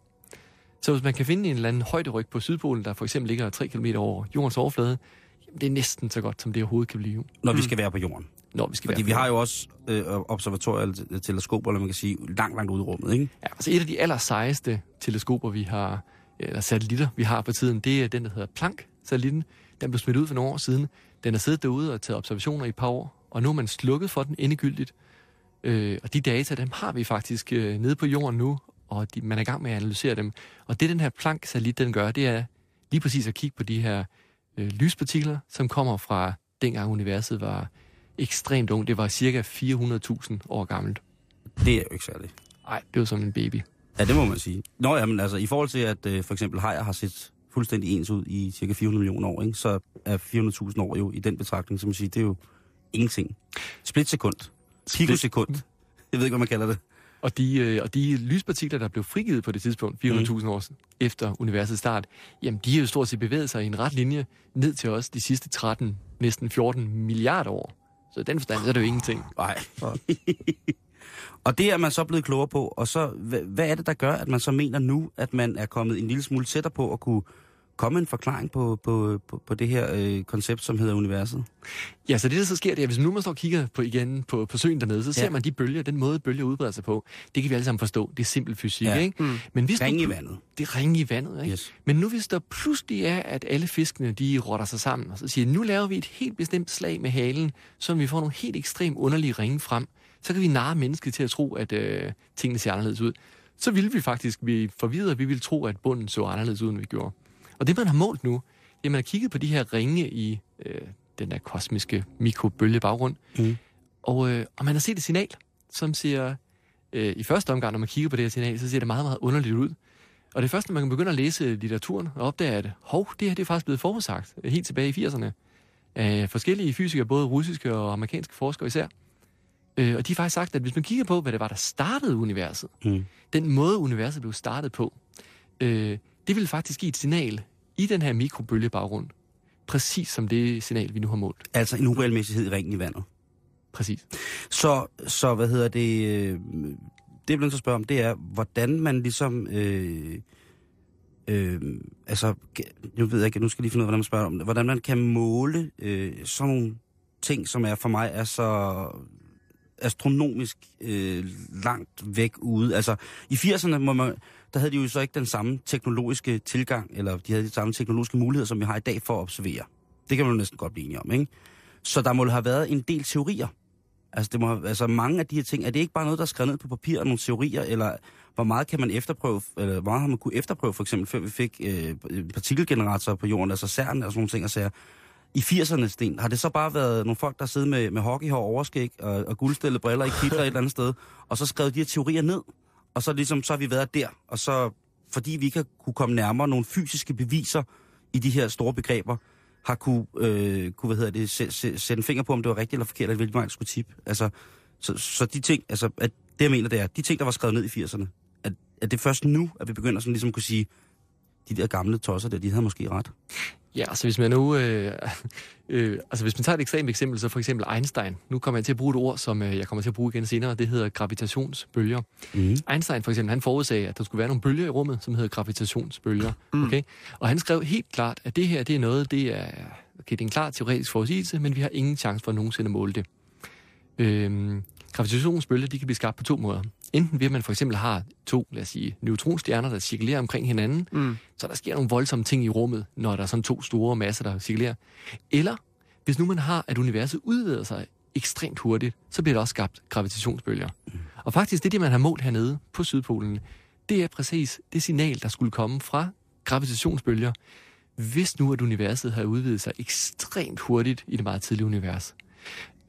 Så hvis man kan finde en eller anden højderyg på Sydpolen, der for eksempel ligger 3 km over jordens overflade, jamen det er næsten så godt, som det overhovedet kan blive. Når vi skal være på jorden. Når vi skal Fordi være vi har jorden. jo også øh, observatorier eller teleskoper, eller man kan sige, langt, langt ude i rummet, ikke? Ja, altså et af de aller sejeste teleskoper, vi har, eller satellitter, vi har på tiden, det er den, der hedder Planck-satellitten. Den blev smidt ud for nogle år siden. Den har siddet derude og taget observationer i et par år, og nu er man slukket for den endegyldigt. Øh, og de data, dem har vi faktisk øh, nede på jorden nu, og de, man er i gang med at analysere dem. Og det, den her Planck-satellit, den gør, det er lige præcis at kigge på de her øh, lyspartikler, som kommer fra dengang universet var ekstremt ung. Det var cirka 400.000 år gammelt. Det er jo ikke særligt. Nej, det var som en baby. Ja, det må man sige. Nå, jamen, altså, i forhold til, at øh, for eksempel hajer har set fuldstændig ens ud i cirka 400 millioner år, ikke? så er 400.000 år jo i den betragtning, som man siger, det er jo ingenting. Splitsekund. Pikosekund. Jeg ved ikke, hvad man kalder det. Og de, øh, og de lyspartikler, der blev frigivet på det tidspunkt, 400.000 år efter universets start, jamen de har jo stort set bevæget sig i en ret linje ned til os de sidste 13, næsten 14 milliarder år. Så i den forstand så er det jo ingenting. Nej. og det er man så blevet klogere på, og så, hvad, hvad er det, der gør, at man så mener nu, at man er kommet en lille smule tættere på at kunne komme en forklaring på, på, på, på det her øh, koncept, som hedder universet? Ja, så det, der så sker, det er, at hvis nu man står og kigger på igen på, på søen dernede, så ser Ja. man de bølger, den måde bølger udbreder sig på. Det kan vi alle sammen forstå. Det er simpel fysik, Ja. ikke? Mm. Men hvis Ring nu, i vandet. Det ringe i vandet, ikke? Yes. Men nu hvis der pludselig er, at alle fiskene, de rotter sig sammen, og så siger, nu laver vi et helt bestemt slag med halen, så vi får nogle helt ekstremt underlige ringe frem, så kan vi narre mennesket til at tro, at øh, tingene ser anderledes ud. Så ville vi faktisk blive forvirret, og vi ville tro, at bunden så anderledes ud, end vi gjorde. Og det, man har målt nu, det er, at man har kigget på de her ringe i øh, den der kosmiske mikrobølgebaggrund, Mm. og, øh, og man har set et signal, som siger, øh, i første omgang, når man kigger på det her signal, så ser det meget, meget underligt ud. Og det er først, når man kan begynde at læse litteraturen og opdage, at hov, det her det er faktisk blevet forudsagt øh, helt tilbage i 80'erne af forskellige fysikere, både russiske og amerikanske forskere især. Øh, og de har faktisk sagt, at hvis man kigger på, hvad det var, der startede universet, Mm. den måde, universet blev startet på, øh, det vil faktisk give et signal i den her mikrobølgebaggrund, præcis som det signal, vi nu har målt. Altså en uregelmæssighed i ringen i vandet. Præcis. Så, så hvad hedder det, øh, det jeg bliver at spørge om, det er, hvordan man ligesom, øh, øh, altså, nu ved jeg ikke, nu skal jeg lige finde ud af, hvordan man spørger om det, hvordan man kan måle øh, sådan nogle ting, som er for mig er så astronomisk øh, langt væk ude. Altså, i 80'erne må man, der havde de jo så ikke den samme teknologiske tilgang, eller de havde de samme teknologiske muligheder, som vi har i dag for at observere. Det kan man jo næsten godt blive enige om, ikke? Så der må have været en del teorier. Altså, det må, have- altså mange af de her ting, er det ikke bare noget, der er skrevet ned på papir, og nogle teorier, eller hvor meget kan man efterprøve, eller hvor meget har man kunne efterprøve, for eksempel, før vi fik øh, partikelgeneratorer på jorden, altså CERN og sådan nogle ting, og sager. I 80'erne, Sten, har det så bare været nogle folk, der sidder med, med hockeyhår, overskæg og, og guldstillede briller i kitler et eller andet sted, og så skrev de her teorier ned, og så ligesom, så har vi været der, og så, fordi vi ikke har kunne komme nærmere nogle fysiske beviser i de her store begreber, har kunne, øh, kunne hvad hedder det, sæ, sæ, sætte en finger på, om det var rigtigt eller forkert, eller hvilken vej det skulle tippe. Altså, så, så de ting, altså, at det jeg mener, det er, de ting, der var skrevet ned i 80'erne, at, at det er først nu, at vi begynder sådan ligesom kunne sige, de der gamle tosser der, de havde måske ret. Ja, altså hvis man nu... Øh, øh, altså hvis man tager et ekstremt eksempel, så for eksempel Einstein. Nu kommer jeg til at bruge et ord, som øh, jeg kommer til at bruge igen senere. Det hedder gravitationsbølger. Mm. Einstein for eksempel, han forudsagde, at der skulle være nogle bølger i rummet, som hedder gravitationsbølger. Okay? Og han skrev helt klart, at det her det er noget, det er, okay, det er en klar teoretisk forudsigelse, men vi har ingen chance for at nogensinde måle det. Øhm, gravitationsbølger, de kan blive skabt på to måder. Enten ved, at man for eksempel har to, lad os sige, neutronstjerner, der cirkulerer omkring hinanden, Mm. så der sker nogle voldsomme ting i rummet, når der er sådan to store masser, der cirkulerer. Eller hvis nu man har, at universet udvider sig ekstremt hurtigt, så bliver der også skabt gravitationsbølger. Og faktisk det, det man har målt hernede på Sydpolen, det er præcis det signal, der skulle komme fra gravitationsbølger, hvis nu at universet har udvidet sig ekstremt hurtigt i det meget tidlige univers.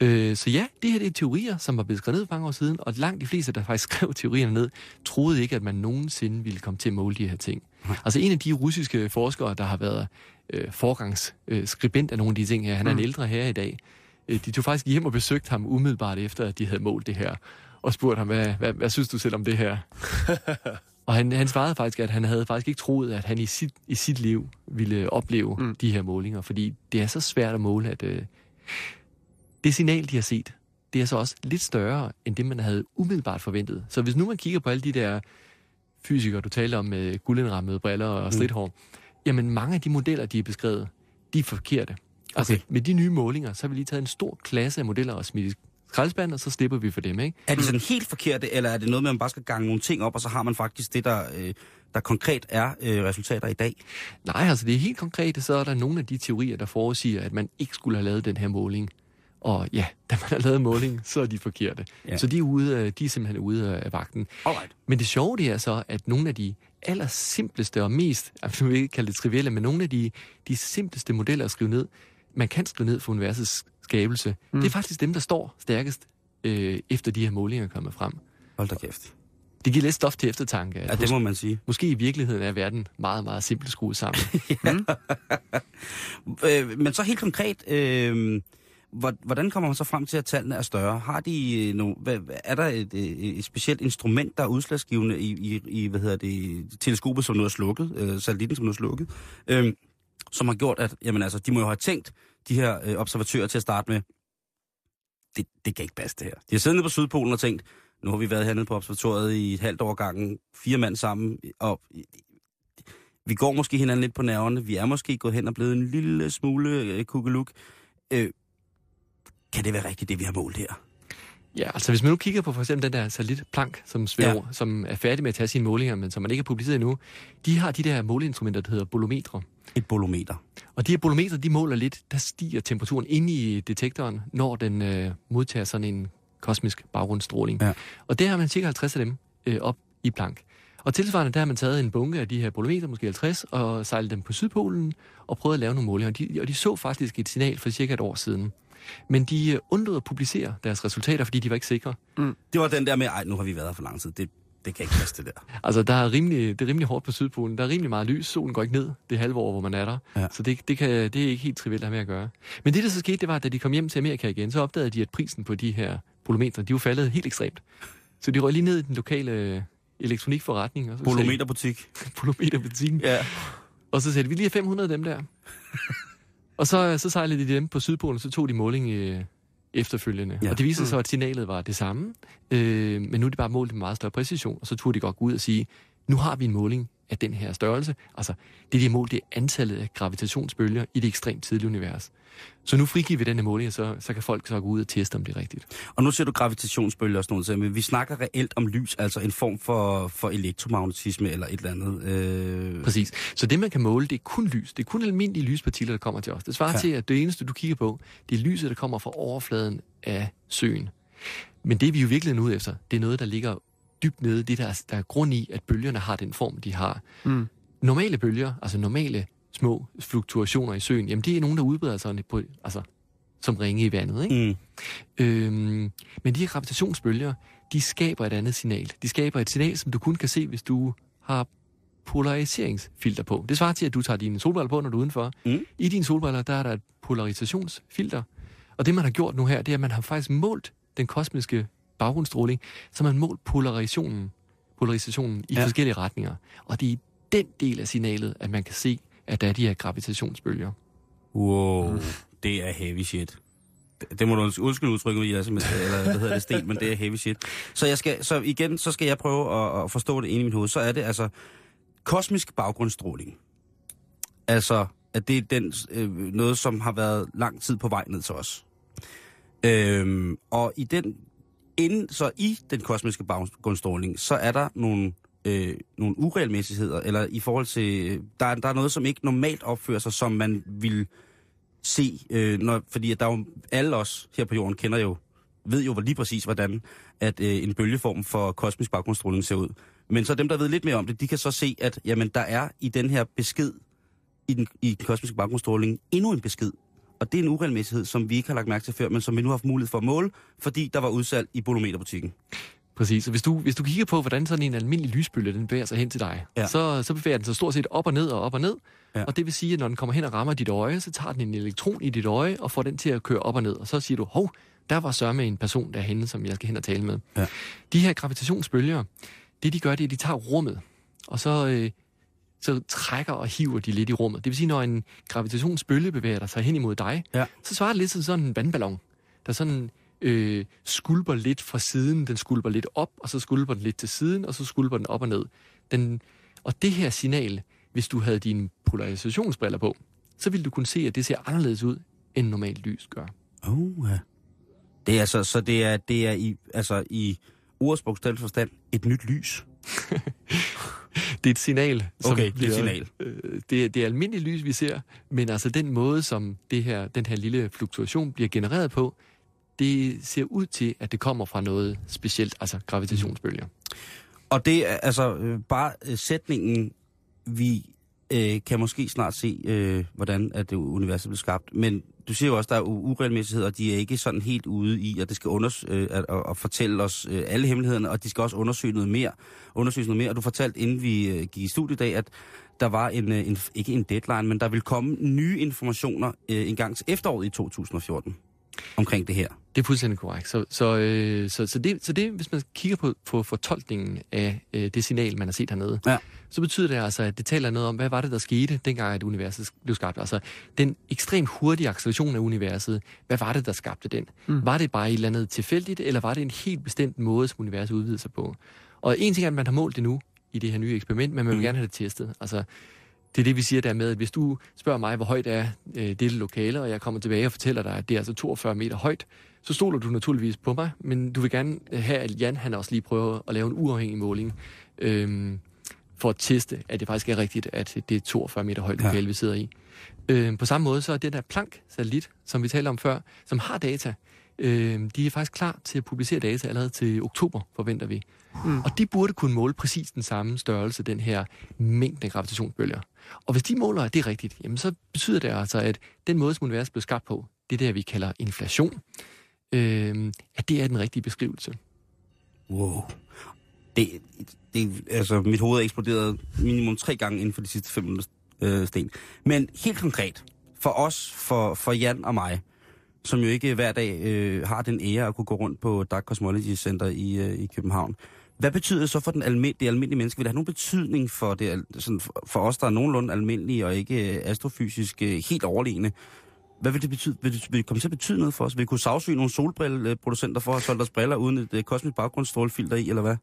Øh, så ja, det her det er teorier, som var blevet skrevet ned for mange år siden, og langt de fleste, der faktisk skrev teorierne ned, troede ikke, at man nogensinde ville komme til at måle de her ting. Altså en af de russiske forskere, der har været øh, forgangsskribent af nogle af de ting her, han er en ældre herre i dag, øh, de tog faktisk hjem og besøgte ham umiddelbart efter, at de havde målt det her, og spurgte ham, hvad, hvad, hvad synes du selv om det her? og han, han svarede faktisk, at han havde faktisk ikke troet, at han i sit, i sit liv ville opleve mm. de her målinger, fordi det er så svært at måle, at øh, det signal, de har set, det er så også lidt større, end det, man havde umiddelbart forventet. Så hvis nu man kigger på alle de der fysikere, du talte om med guldindrammede briller og stridthår, mm. jamen mange af de modeller, de er beskrevet, de er forkerte. Altså Okay. med de nye målinger, så har vi lige taget en stor klasse af modeller og smidt i skraldespanden, og så slipper vi for dem, ikke? Er det sådan helt forkerte, eller er det noget med, at man bare skal gange nogle ting op, og så har man faktisk det, der, øh, der konkret er øh, resultater i dag? Nej, altså det er helt konkret, så er der nogle af de teorier, der forudsiger, at man ikke skulle have lavet den her måling. Og ja, da man har lavet måling, så er de forkerte. Ja. Så de er, ude, af- de er simpelthen ude af vagten. Alright. Men det sjove det er så, at nogle af de allersimpleste og mest, altså, vil ikke kalde det trivielle, men nogle af de, de simpleste modeller at skrive ned, man kan skrive ned for universets skabelse, mm. det er faktisk dem, der står stærkest øh, efter de her målinger er kommet frem. Hold da kæft. Det giver lidt stof til eftertanke. Ja, det må man sige. Måske i virkeligheden er verden meget, meget simpelt skruet sammen. Øh, men så helt konkret, øh, hvordan kommer man så frem til, at tallene er større? Har de øh, no, hvad, er der et, øh, et specielt instrument, der er udslagsgivende i, i, i hvad hedder det, teleskopet, som nu er slukket, øh, satellitten, som nu er slukket, øh, som har gjort, at jamen, altså, de må jo have tænkt, de her øh, observatører til at starte med, det, det kan ikke passe det her. De har siddet nede på Sydpolen og tænkt, nu har vi været hernede på observatoriet i et halvt år gangen, fire mand sammen, og vi går måske hinanden lidt på nerverne. Vi er måske gået hen og blevet en lille smule øh, kugeluk. Øh, kan det være rigtigt, det vi har målt her? Ja, altså hvis man nu kigger på for eksempel den der satellitplank, som, svæver, Ja. som er færdig med at tage sine målinger, men som man ikke har publiceret endnu, de har de der måleinstrumenter, der hedder bolometre. Et bolometer. Og de her bolometre, de måler lidt, der stiger temperaturen inde i detektoren, når den øh, modtager sådan en kosmisk baggrundsstråling. Ja. Og der har man cirka 50 af dem øh, op i plank. Og tilsvarende, der har man taget en bunke af de her bolometer, måske 50, og sejlet dem på Sydpolen og prøvet at lave nogle målinger. Og de, og de så faktisk et signal for cirka et år siden. Men de øh, undlod at publicere deres resultater, fordi de var ikke sikre. Det var den der med, ej, nu har vi været her for lang tid. Det, det kan ikke passe, det der. Altså, der er rimelig, det er rimelig hårdt på Sydpolen. Der er rimelig meget lys. Solen går ikke ned det halve år, hvor man er der. Ja. Så det, det, kan, det er ikke helt trivielt at have med at gøre. Men det, der så skete, det var, at da de kom hjem til Amerika igen, så opdagede de, at prisen på de her polometre, de var faldet helt ekstremt. Så de røg lige ned i den lokale øh, elektronikforretning. Og så de- Polometerbutikken. Ja. Og så sagde de, vi lige har 500 af dem der. og så, så sejlede de dem på Sydpolen, så tog de måling øh, efterfølgende. Ja. Og det viste sig så, at signalet var det samme, øh, men nu er det bare målt med meget større præcision, og så turde de godt gå ud og sige, nu har vi en måling af den her størrelse. Altså, det de har målt, det er antallet af gravitationsbølger i det ekstremt tidlige univers. Så nu frigiver vi den her måling, og så, så kan folk så gå ud og teste, om det er rigtigt. Og nu ser du gravitationsbølger og sådan noget, men vi snakker reelt om lys, altså en form for, for elektromagnetisme eller et eller andet. Øh, Præcis. Så det, man kan måle, det er kun lys. Det er kun almindelige lyspartikler, der kommer til os. Det svarer Ja. til, at det eneste, du kigger på, det er lyset, der kommer fra overfladen af søen. Men det, vi jo virkelig er ude efter, det er noget, der ligger dybt nede. Det, der er, der er grund i, at bølgerne har den form, de har. Mm. Normale bølger, altså normale små fluktuationer i søen, jamen det er nogen, der udbreder sig på, altså, som ringe i vandet. Ikke? mm, Øhm, men de her gravitationsbølger, de skaber et andet signal. De skaber et signal, som du kun kan se, hvis du har polariseringsfilter på. Det svarer til, at du tager dine solbriller på, når du er udenfor. Mm. I dine solbriller, der er der et polarisationsfilter. Og det, man har gjort nu her, det er, at man har faktisk målt den kosmiske baggrundsstråling, så man målt polarisationen, polarisationen i Ja. ja. forskellige retninger. Og det er i den del af signalet, at man kan se, at der er de her gravitationsbølger. wow, det er heavy shit. Det- må du undskylde udtrykket med, Lasse, men- eller hvad hedder det, Sten, men det er heavy shit. Så, jeg skal, så igen, så skal jeg prøve at, at forstå det inde i mit hoved. Så er det altså kosmisk baggrundsstråling. Altså, at det er den, øh, noget, som har været lang tid på vej ned til os. Øhm, og i den, inden, så i den kosmiske baggrundsstråling, så er der nogle, øh, nogle uregelmæssigheder, eller i forhold til, øh, der, er- der er noget, som ikke normalt opfører sig, som man vil se, øh, når, fordi at der er jo, alle os her på jorden kender jo, ved jo lige præcis, hvordan at øh, en bølgeform for kosmisk baggrundsstråling ser ud. Men så dem, der ved lidt mere om det, de kan så se, at jamen, der er i den her besked, i den, i den kosmiske baggrundsstråling, endnu en besked. Og det er en uregelmæssighed, som vi ikke har lagt mærke til før, men som vi nu har haft mulighed for at måle, fordi der var udsalg i bolometerbutikken. Præcis, og hvis du, hvis du kigger på, hvordan sådan en almindelig lysbølge, den bevæger sig hen til dig, Ja. så, så bevæger den sig stort set op og ned og op og ned. Ja. Og det vil sige, at når den kommer hen og rammer dit øje, så tager den en elektron i dit øje og får den til at køre op og ned. Og så siger du, hov, der var sørme en person derhenne, som jeg skal hen og tale med. Ja. De her gravitationsbølger, det de gør, det er, at de tager rummet, og så, øh, så trækker og hiver de lidt i rummet. Det vil sige, når en gravitationsbølge bevæger sig hen imod dig, Ja. så svarer det lidt til sådan en vandballon, der sådan øh, skulper lidt fra siden, den skulper lidt op, og så skulper den lidt til siden, og så skulper den op og ned. Den, og det her signal, hvis du havde dine polarisationsbriller på, så ville du kunne se, at det ser anderledes ud, end normalt lys gør. Oh, ja. Det er altså, så det er, det er i, altså i ordets bogstavelige forstand et nyt lys. Det er et signal. Okay, det er et signal. Øh, det, er, det er almindeligt lys, vi ser, men altså den måde, som det her, den her lille fluktuation bliver genereret på, det ser ud til, at det kommer fra noget specielt, altså gravitationsbølger. Og det er altså øh, bare øh, sætningen, vi øh, kan måske snart se, øh, hvordan at det universet blev skabt. Men du siger jo også, at der er uregelmæssigheder, og de er ikke sådan helt ude i, at det skal unders- øh, at, at, at fortælle os øh, alle hemmelighederne, og de skal også undersøge noget mere. Undersøge noget mere. Og du fortalte, inden vi øh, gik i studiet i dag, at der var en, øh, en, ikke en deadline, men der vil komme nye informationer øh, en gang til efteråret i 2014 omkring det her. Det er fuldstændig korrekt. Så, så, øh, så, så, det, så det, hvis man kigger på, på fortolkningen af øh, det signal, man har set hernede, Ja. så betyder det altså, at det taler noget om, hvad var det, der skete, dengang at universet blev skabt. Altså den ekstremt hurtige acceleration af universet, hvad var det, der skabte den? Mm. Var det bare et eller andet tilfældigt, eller var det en helt bestemt måde, som universet udvidede sig på? Og en ting er, at man har målt det nu i det her nye eksperiment, men man vil Mm. gerne have det testet. Altså, det er det, vi siger der med, at hvis du spørger mig, hvor højt er øh, dette lokale, og jeg kommer tilbage og fortæller dig, at det er altså 42 meter højt, så stoler du naturligvis på mig, men du vil gerne have, at Jan han også lige prøver at lave en uafhængig måling, øhm, for at teste, at det faktisk er rigtigt, at det er 42 meter højt Ja. lokale, vi sidder i. Øhm, på samme måde så er det der Planck-satellit, som vi talte om før, som har data, øhm, de er faktisk klar til at publicere data allerede til oktober, forventer vi. Mm. Og de burde kunne måle præcis den samme størrelse, den her mængde gravitationsbølger. Og hvis de måler, at det er rigtigt, jamen så betyder det altså, at den måde, som universet blev skabt på, det der, vi kalder inflation, øh, at det er den rigtige beskrivelse. Wow. Det, det, altså, mit hoved er eksploderet minimum tre gange inden for de sidste fem minutter, øh, sten. Men helt konkret, for os, for, for Jan og mig, som jo ikke hver dag øh, har den ære at kunne gå rundt på Dark Cosmology Center i, øh, i København. Hvad betyder det så for den almind- det almindelige menneske? Vil det have nogen betydning for, det, sådan, for- os, der er nogenlunde almindelige og ikke øh, astrofysisk øh, helt overlegne? Hvad vil det betyde? Vil det, vil det komme til at betyde noget for os? Vil vi kunne sagsøge nogle solbrilleproducenter for at have solgt os briller uden et øh, kosmisk baggrundsstrålefilter i, eller hvad?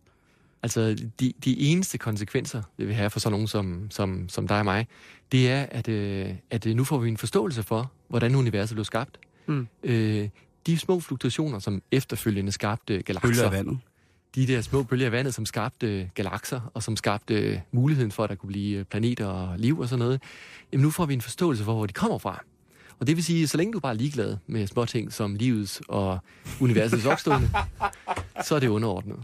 Altså, de, de eneste konsekvenser, det vil have for sådan nogen som, som, som dig og mig, det er, at, øh, at nu får vi en forståelse for, hvordan universet blev skabt. Mm. Øh, de små fluktuationer, som efterfølgende skabte galakser, Bølger af vandet. De der små bølger af vandet, som skabte galakser, og som skabte muligheden for, at der kunne blive planeter og liv og sådan noget, jamen nu får vi en forståelse for, hvor de kommer fra. Og det vil sige, så længe du bare er ligeglad med små ting som livets og universets opstående, så er det underordnet.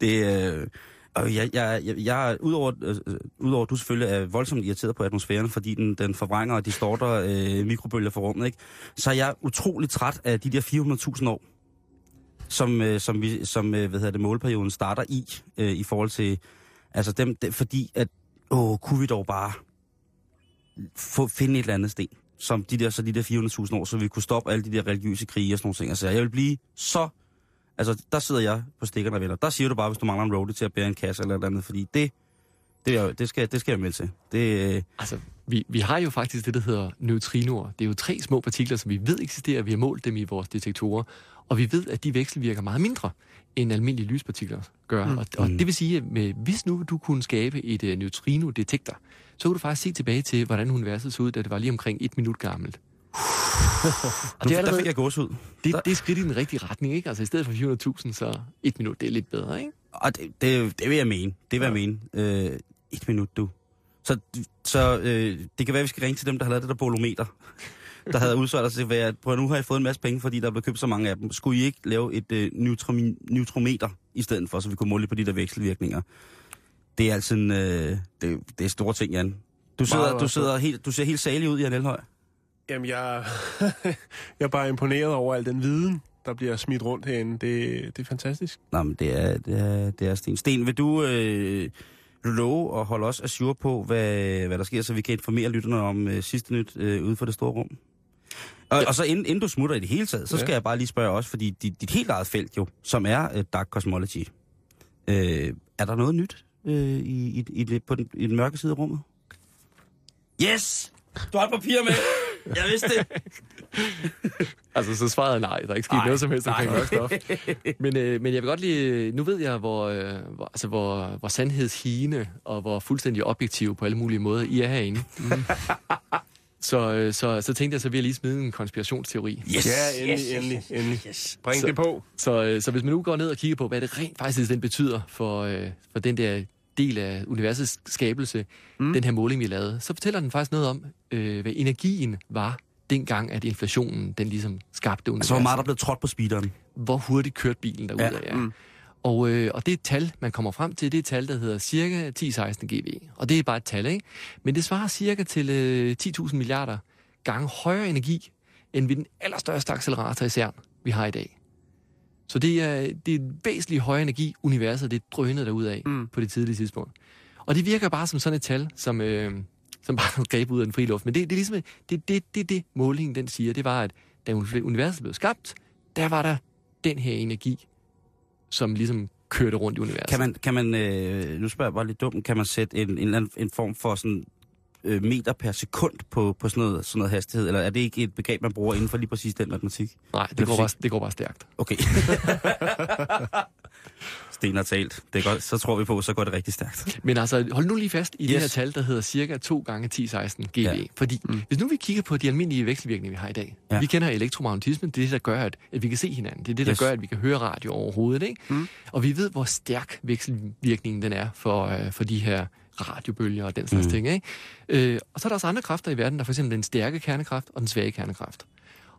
Det, øh, og jeg, jeg, jeg, jeg udover, øh, øh, udover at du selvfølgelig er voldsomt irriteret på atmosfæren, fordi den, den forvrænger og distorter øh, mikrobølger fra rummet, ikke? så er jeg utrolig træt af de der 400.000 år, som, øh, som, vi, som øh, hvad hedder det, målperioden starter i, øh, i forhold til, altså dem, de, fordi at, åh, kunne vi dog bare få, finde et eller andet sten, som de der, så de der 400.000 år, så vi kunne stoppe alle de der religiøse krige og sådan nogle ting. Altså, jeg vil blive så Altså, der sidder jeg på stikkerne venner. Der siger du bare, hvis du mangler en roadie til at bære en kasse eller et andet, fordi det, det, er, det, skal, det skal jeg med til. Det, øh, Altså, vi, vi har jo faktisk det, der hedder neutrinoer. Det er jo tre små partikler, som vi ved eksisterer. Vi har målt dem i vores detektorer. Og vi ved, at de vekselvirker meget mindre, end almindelige lyspartikler gør. Mm. Og, og det vil sige, at med, hvis nu du kunne skabe et uh, neutrino-detektor, så kunne du faktisk se tilbage til, hvordan universet så ud, da det var lige omkring et minut gammelt. og det er, der fik allerede, jeg gås ud. det, det er skridt i den rigtige retning, ikke? Altså i stedet for 400.000, så et minut, det er lidt bedre, ikke? Og det, det, det vil jeg mene. Det vil jeg mene. Øh, et minut, du. Så, så øh, det kan være, at vi skal ringe til dem, der har lavet det der bolometer. Der havde udsolgt sig til, at prøv, nu har jeg fået en masse penge, fordi der er blevet købt så mange af dem. Skulle I ikke lave et øh, neutromi- neutrometer? i stedet for, så vi kunne måle på de der vekselvirkninger. Det er altså en, øh, det, det er store ting, Jan. Du sidder, Meget, du sidder helt, du ser helt salig ud, Jan Elhøj. Jamen, jeg, jeg er bare imponeret over al den viden, der bliver smidt rundt herinde. Det, det er fantastisk. Nå, men det er, det er, det er Sten. Sten, vil du, øh, vil du love at holde os assure på, hvad, hvad der sker, så vi kan informere lytterne om øh, sidste nyt øh, ude for det store rum? Og, ja. og så inden, inden du smutter i det hele taget, så skal Ja. jeg bare lige spørge også, fordi dit, dit helt eget felt jo, som er øh, Dark Cosmology, øh, er der noget nyt øh, i, i, i, på den, i den mørke side af rummet? Yes! Du har et papir med! Jeg vidste det! Altså, så svaret er nej. Der er ikke sket Nej, noget som helst omkring mørk stof. Men, øh, men jeg vil godt lige... Nu ved jeg, hvor, øh, hvor, altså, hvor, hvor sandhedshine og hvor fuldstændig objektiv på alle mulige måder I er herinde. Mm. så, øh, så, så tænkte jeg, så vil jeg lige smide en konspirationsteori. Yes! Ja, endelig, endelig, endelig. Yes. Bring Så- det på. Så, øh, så hvis man nu går ned og kigger på, hvad det rent faktisk den betyder for, øh, for den der del af universets skabelse, mm. den her måling, vi lavede, så fortæller den faktisk noget om, øh, hvad energien var dengang, at inflationen den ligesom skabte universet. Altså, hvor meget der er blevet trådt på speederen. hvor hurtigt kørte bilen derud Ja, af. Ja. Mm. Og, øh, og det tal, man kommer frem til, det er et tal, der hedder cirka 10-16 GV. Og det er bare et tal, ikke? Men det svarer cirka til øh, 10.000 milliarder gange højere energi, end ved den allerstørste accelerator i CERN, vi har i dag. Så det er, det er en væsentlig højere energi, universet det drønet derud af mm. på det tidlige tidspunkt. Og det virker bare som sådan et tal, som, øh, som bare greb ud af den frie luft. Men det, det er ligesom, det, det, det, det målingen den siger, det var, at da universet blev skabt, der var der den her energi, som ligesom kørte rundt i universet. Kan man, kan man øh, nu spørger jeg bare lidt dumt, kan man sætte en, en, en form for sådan øh, meter per sekund på, på sådan, noget, sådan noget hastighed, eller er det ikke et begreb, man bruger inden for lige præcis den matematik? Nej, det går, bare, det går bare stærkt. Okay. Sten har talt. Det er godt. Så tror vi på, så går det rigtig stærkt. Men altså, hold nu lige fast i yes. det her tal, der hedder cirka 2 gange 10-16 GV. Ja. Fordi mm. hvis nu vi kigger på de almindelige vekselvirkninger, vi har i dag. Ja. Vi kender elektromagnetismen, det er det, der gør, at, at vi kan se hinanden. Det er det, der yes. gør, at vi kan høre radio overhovedet. Ikke? Mm. Og vi ved, hvor stærk vekselvirkningen den er for, øh, for de her radiobølger og den slags mm. ting. Ikke? Øh, og så er der også andre kræfter i verden, der er for eksempel den stærke kernekraft og den svage kernekraft.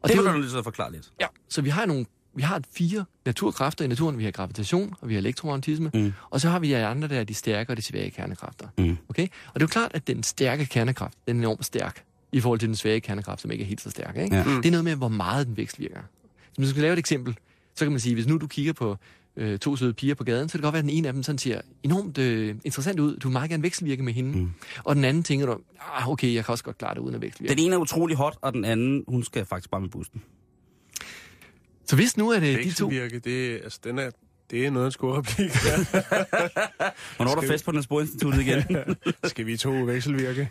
Og Det må jo- du lige så forklare lidt. Ja, så vi har nogle vi har fire naturkræfter i naturen. Vi har gravitation, og vi har elektromagnetisme, Mm. mm. og så har vi de andre, der er de stærke og de svage kernekræfter. Mm. Okay? Og det er jo klart, at den stærke kernekraft, den er enormt stærk i forhold til den svage kernekraft, som ikke er helt så stærk. Ikke? Ja. Det er noget med, hvor meget den vekselvirker. Så hvis du skal lave et eksempel, så kan man sige, hvis nu du kigger på øh, to søde piger på gaden, så kan det godt være, at den ene af dem sådan ser enormt øh, interessant ud. Du vil meget gerne vekselvirke med hende. Mm. Og den anden tænker du, ah, okay, jeg kan også godt klare det uden at vekselvirke. Den ene er utrolig hot, og den anden, hun skal faktisk bare med bussen. Så hvis nu er det de to... Vekselvirke, det, altså, den er, det er noget af en skurreplik. Hvornår er der fest på Niels igen? Skal vi to vekselvirke?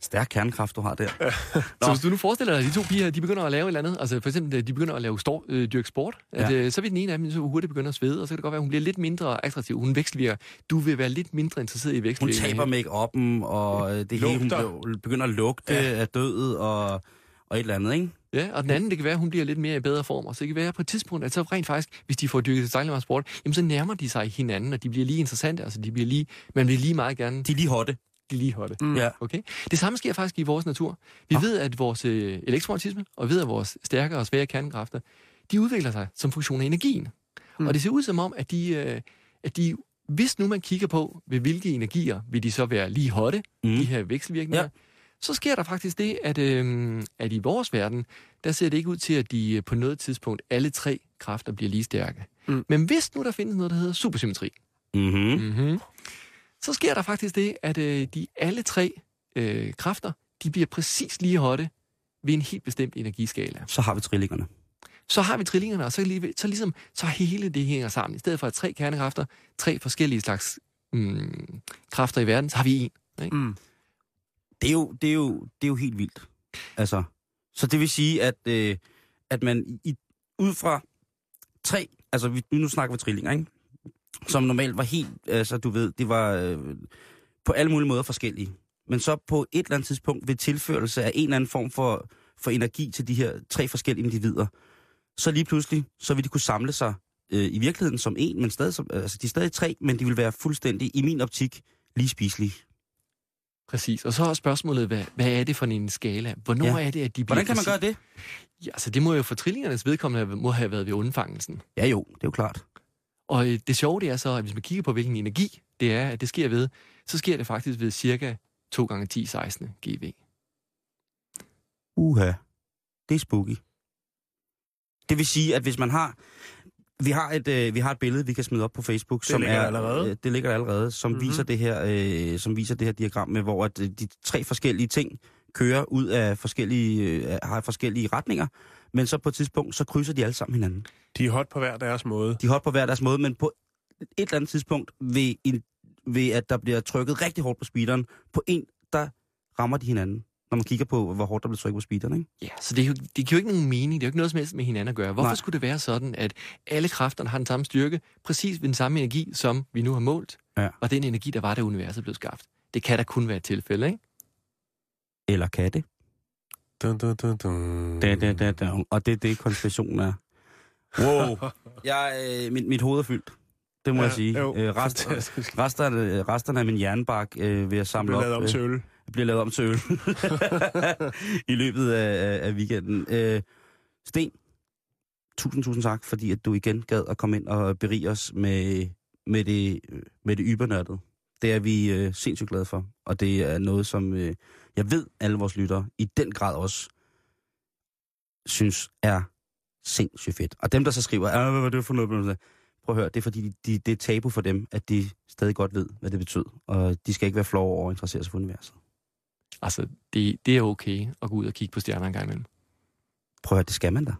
Stærk kernekraft, du har der. Så hvis du nu forestiller dig, at de to piger, de begynder at lave et eller andet, altså for eksempel, de begynder at lave stor, øh, dyrke sport, at, Ja. øh, så vil den ene af dem så hurtigt begynde at svede, og så kan det godt være, at hun bliver lidt mindre attraktiv. Hun vekselvirker. Du vil være lidt mindre interesseret i Hun vekselvirkning. taber make-up'en, og øh, det hele, hun begynder at lugte ja. af dødet, og, og et eller andet, ikke? Ja, og den anden, det kan være, at hun bliver lidt mere i bedre form. Og så det kan være på et tidspunkt, at så rent faktisk, hvis de får dyrket tilstrækkeligt meget sport, jamen så nærmer de sig hinanden, og de bliver lige interessante. Altså, de bliver lige, man vil lige meget gerne De er lige hotte. de lige hotte. Mm. Ja. Okay? Det samme sker faktisk i vores natur. Vi ved, at vores øh, elektromagnetisme, og ved, at vores stærke og svære kernekræfter, de udvikler sig som funktion af energien. Mm. Og det ser ud som om, at de, øh, at de, hvis nu man kigger på, ved hvilke energier vil de så være lige hotte, Mm. mm. de her vekselvirkninger, Ja. Så sker der faktisk det, at, øh, at i vores verden, der ser det ikke ud til, at de øh, på noget tidspunkt, alle tre kræfter bliver lige stærke. Mm. Men hvis nu der findes noget, der hedder supersymmetri, Mm-hmm. Mm-hmm. Så sker der faktisk det, at øh, de alle tre øh, kræfter, de bliver præcis lige hotte ved en helt bestemt energiskala. Så har vi trillingerne. Så har vi trillingerne, og så, lige, så ligesom, så hele det hænger sammen. I stedet for at tre kernekræfter, tre forskellige slags mm, kræfter i verden, så har vi en. Ikke? Mm. Det er jo, det er jo, det er jo helt vildt. Altså, så det vil sige, at, øh, at man i, ud fra tre, altså vi, nu snakker vi trillinger, ikke? Som normalt var helt, altså du ved, det var øh, på alle mulige måder forskellige. Men så på et eller andet tidspunkt ved tilførelse af en eller anden form for, for energi til de her tre forskellige individer, så lige pludselig, så vil de kunne samle sig øh, i virkeligheden som en, men stadig som, altså de er stadig tre, men de vil være fuldstændig, i min optik, lige spiselige. Præcis. Og så er spørgsmålet, hvad, hvad er det for en skala? Hvornår Ja. er det, at de bliver Hvordan kan man gøre det? Ja, altså det må jo for trillingernes vedkommende må have været ved undfangelsen. Ja jo, det er jo klart. Og øh, det sjove det er så, at hvis man kigger på, hvilken energi det er, at det sker ved, så sker det faktisk ved cirka 2 gange 10 16 GV. Uha, det er spooky. Det vil sige, at hvis man har... Vi har et, øh, vi har et billede, vi kan smide op på Facebook, Det som ligger er allerede. Øh, det ligger allerede, som Mhm. mm-hmm. viser det her, øh, som viser det her diagram med, hvor at, øh, de tre forskellige ting kører ud af forskellige, øh, har forskellige retninger, men så på et tidspunkt så krydser de alle sammen hinanden. De er hot på hver deres måde. De holder på hver deres måde, men på et eller andet tidspunkt ved, en, ved at der bliver trykket rigtig hårdt på speederen, på en der rammer de hinanden. Når man kigger på, hvor hårdt der bliver trykket på speederen, ikke? Ja, så det, er jo, det giver jo ikke nogen mening. Det er jo ikke noget som helst med hinanden at gøre. Hvorfor Nej. Skulle det være sådan, at alle kræfterne har den samme styrke, præcis ved den samme energi, som vi nu har målt, Ja. og den energi, der var, da universet blev skabt? Det kan da kun være et tilfælde, ikke? Eller kan det? Dun, dun, dun, dun. Da, da, da, da. Og det er det, konspirationen er. Wow. Jeg, øh, mit, mit hoved er fyldt. Det må Ja, jeg sige. jo, Øh, rest, resterne, resterne af min jernbark øh, vil jeg samle op. lavet om til øh, øl bliver lavet om til øl i løbet af, af, weekenden. Øh, Sten, tusind, tusind tak, fordi at du igen gad at komme ind og berige os med, med det, med det ybernørdede. Det er vi øh, sindssygt glade for, og det er noget, som øh, jeg ved, alle vores lyttere i den grad også synes er sindssygt fedt. Og dem, der så skriver, ah, hvad var det for noget? Prøv at høre, det er fordi, de, de, det er tabu for dem, at de stadig godt ved, hvad det betød. Og de skal ikke være flove over at interessere sig for universet. Altså, det, det er okay at gå ud og kigge på stjerner en gang imellem. Prøv at høre, det skal man da.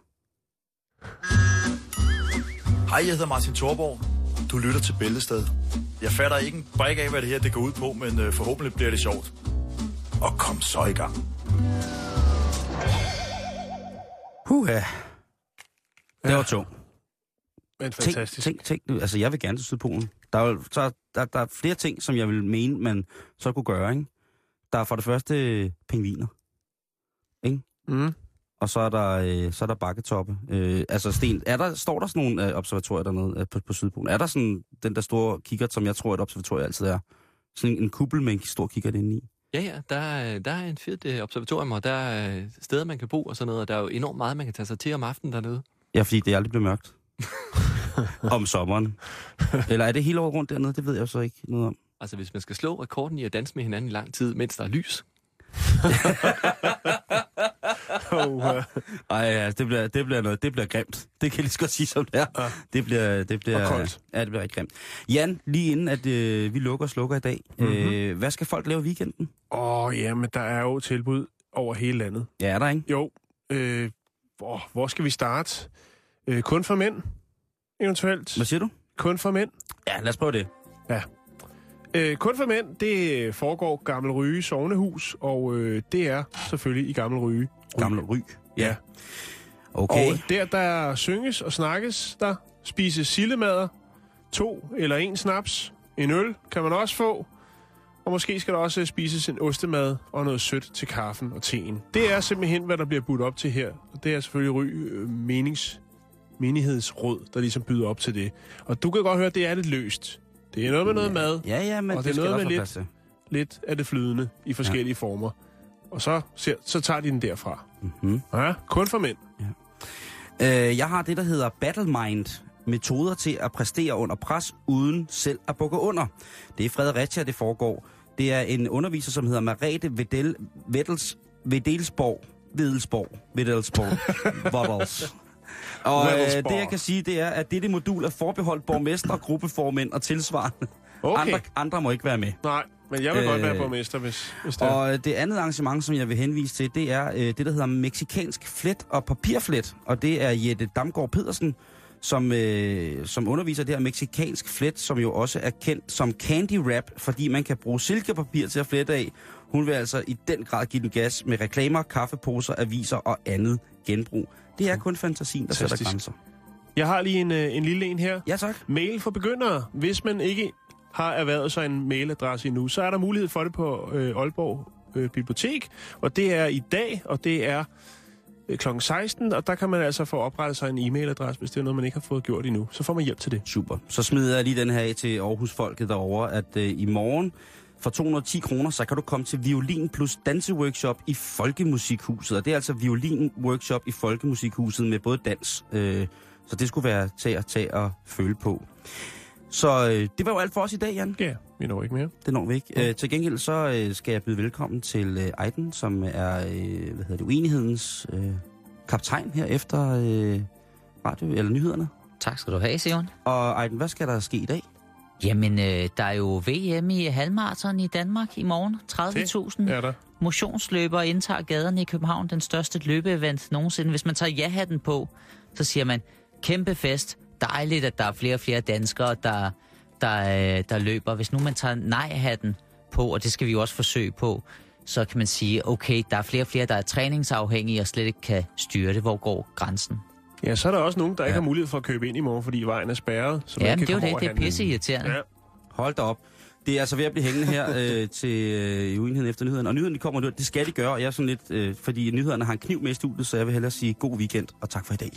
Hej, jeg hedder Martin Thorborg. Du lytter til Bæltested. Jeg fatter ikke en brik af, hvad det her det går ud på, men øh, forhåbentlig bliver det sjovt. Og kom så i gang. Huha. Det var tungt. Men Tænk, fantastisk. tænk, tænk, nu, altså jeg vil gerne til Sydpolen. Der er, jo- så, der, der er flere ting, som jeg vil mene, man så kunne gøre, ikke? Der er for det første pingviner, Mm. og så er der, øh, så er der bakketoppe. Øh, altså sten, er der, står der sådan nogle øh, observatorier dernede øh, på, på Sydpolen? Er der sådan den der store kikkert, som jeg tror, et observatorium altid er? Sådan en, en kuppel med en stor kikkert inde i? Ja, ja, der er, der er en fedt øh, observatorium, og der er øh, steder, man kan bo og sådan noget, og der er jo enormt meget, man kan tage sig til om aftenen dernede. Ja, fordi det aldrig bliver mørkt. om sommeren. Eller er det hele året rundt dernede? Det ved jeg jo så ikke noget om. Altså, hvis man skal slå rekorden i at danse med hinanden i lang tid, mens der er lys, Oh, uh, Ej, ja, det bliver, det bliver noget, det bliver grimt. Det kan jeg lige så godt sige som det er. Ja. Det bliver, det bliver, Og koldt. Ja, det bliver rigtig grimt. Jan, lige inden at øh, vi lukker og slukker i dag, Mhm. mm-hmm. øh, hvad skal folk lave i weekenden? Åh, oh, ja, men der er jo tilbud over hele landet. Ja, er der ikke? Jo, øh, hvor, hvor skal vi starte? Øh, kun for mænd, eventuelt. Hvad siger du? Kun for mænd. Ja, lad os prøve det. Øh, kun for mænd, det foregår Gammel Ryge Sovnehus, og øh, det er selvfølgelig i Gammel Ryge. Gammel Ry. Ja. Okay. Og der, der synges og snakkes, der spises sildemader, to eller en snaps, en øl kan man også få, og måske skal der også spises en ostemad og noget sødt til kaffen og teen. Det er simpelthen, hvad der bliver budt op til her, og det er selvfølgelig Ry øh, menings, menighedsråd, der ligesom byder op til det. Og du kan godt høre, at det er lidt løst. Det er noget med noget mad, Ja, ja, men Og det, det er noget med lidt- lidt af det flydende i forskellige ja. former. Og så, ser, så tager de den derfra. Mm-hmm. Ja, kun for mænd. Øh, jeg har det, der hedder Battle Mind. Metoder til at præstere under pres, uden selv at bukke under. Det er Fredericia, det foregår. Det er en underviser, som hedder Marete Vedel, Veddels, Vedelsborg. Vedelsborg. Vedelsborg. Voddels. Og øh, det, jeg kan sige, det er, at dette modul er forbeholdt borgmestre, gruppeformænd og tilsvarende. Okay. Andre, andre må ikke være med. Nej, men jeg vil øh, godt være Øh, borgmester, hvis, hvis det er. Og øh, det andet arrangement, som jeg vil henvise til, det er øh, det, der hedder meksikansk flet og papirflet. Og det er Jette Damgaard Pedersen, som, øh, som underviser det her meksikansk flet, som jo også er kendt som candy wrap, fordi man kan bruge silkepapir til at flette af. Hun vil altså i den grad give den gas med reklamer, kaffeposer, aviser og andet genbrug. Det er kun fantasien, der sætter Fantastisk. grænser. Jeg har lige en, øh, en lille en her. Ja, tak. Mail for begyndere. Hvis man ikke har erhvervet sig en mailadresse endnu, så er der mulighed for det på øh, Aalborg øh, Bibliotek. Og det er i dag, og det er kl. 16, og der kan man altså få oprettet sig en e-mailadresse, hvis det er noget, man ikke har fået gjort endnu. Så får man hjælp til det. Super. Så smider jeg lige den her af til Aarhus-folket derovre, at øh, i morgen for 210 kroner, så kan du komme til violin plus danseworkshop i Folkemusikhuset. Og det er altså violin-workshop i Folkemusikhuset med både dans, øh, Så det skulle være til at tage og føle på. Så øh, det var jo alt for os i dag, Jan. Ja, vi når ikke mere. Det når vi ikke. Øh, til gengæld så øh, skal jeg byde velkommen til øh, Ejden, som er øh, hvad hedder det, uenighedens øh, kaptajn her efter øh, radio eller nyhederne. Tak skal du have, Sion. Og Ejden, hvad skal der ske i dag? Jamen, øh, der er jo VM i halvmarathon i Danmark i morgen. 30.000 Er der? motionsløbere indtager gaderne i København. Den største løbeevent nogensinde. Hvis man tager ja-hatten på, så siger man, kæmpe fest. Dejligt, at der er flere og flere danskere, der, der, øh, der løber. Hvis nu man tager nej-hatten på, og det skal vi jo også forsøge på, så kan man sige, okay, der er flere og flere, der er træningsafhængige og slet ikke kan styre det. Hvor går grænsen? Ja, så er der også nogen, der ja. ikke har mulighed for at købe ind i morgen, fordi vejen er spærret. Så Ja, men det er jo det. Det er pisse irriterende. Ja. Hold da op. Det er altså ved at blive hængende her øh, til øh, uenigheden efter nyhederne. Og nyhederne de kommer nu. Det skal de gøre, og jeg er sådan lidt, øh, fordi nyhederne har en kniv med i studiet, så jeg vil hellere sige god weekend og tak for i dag.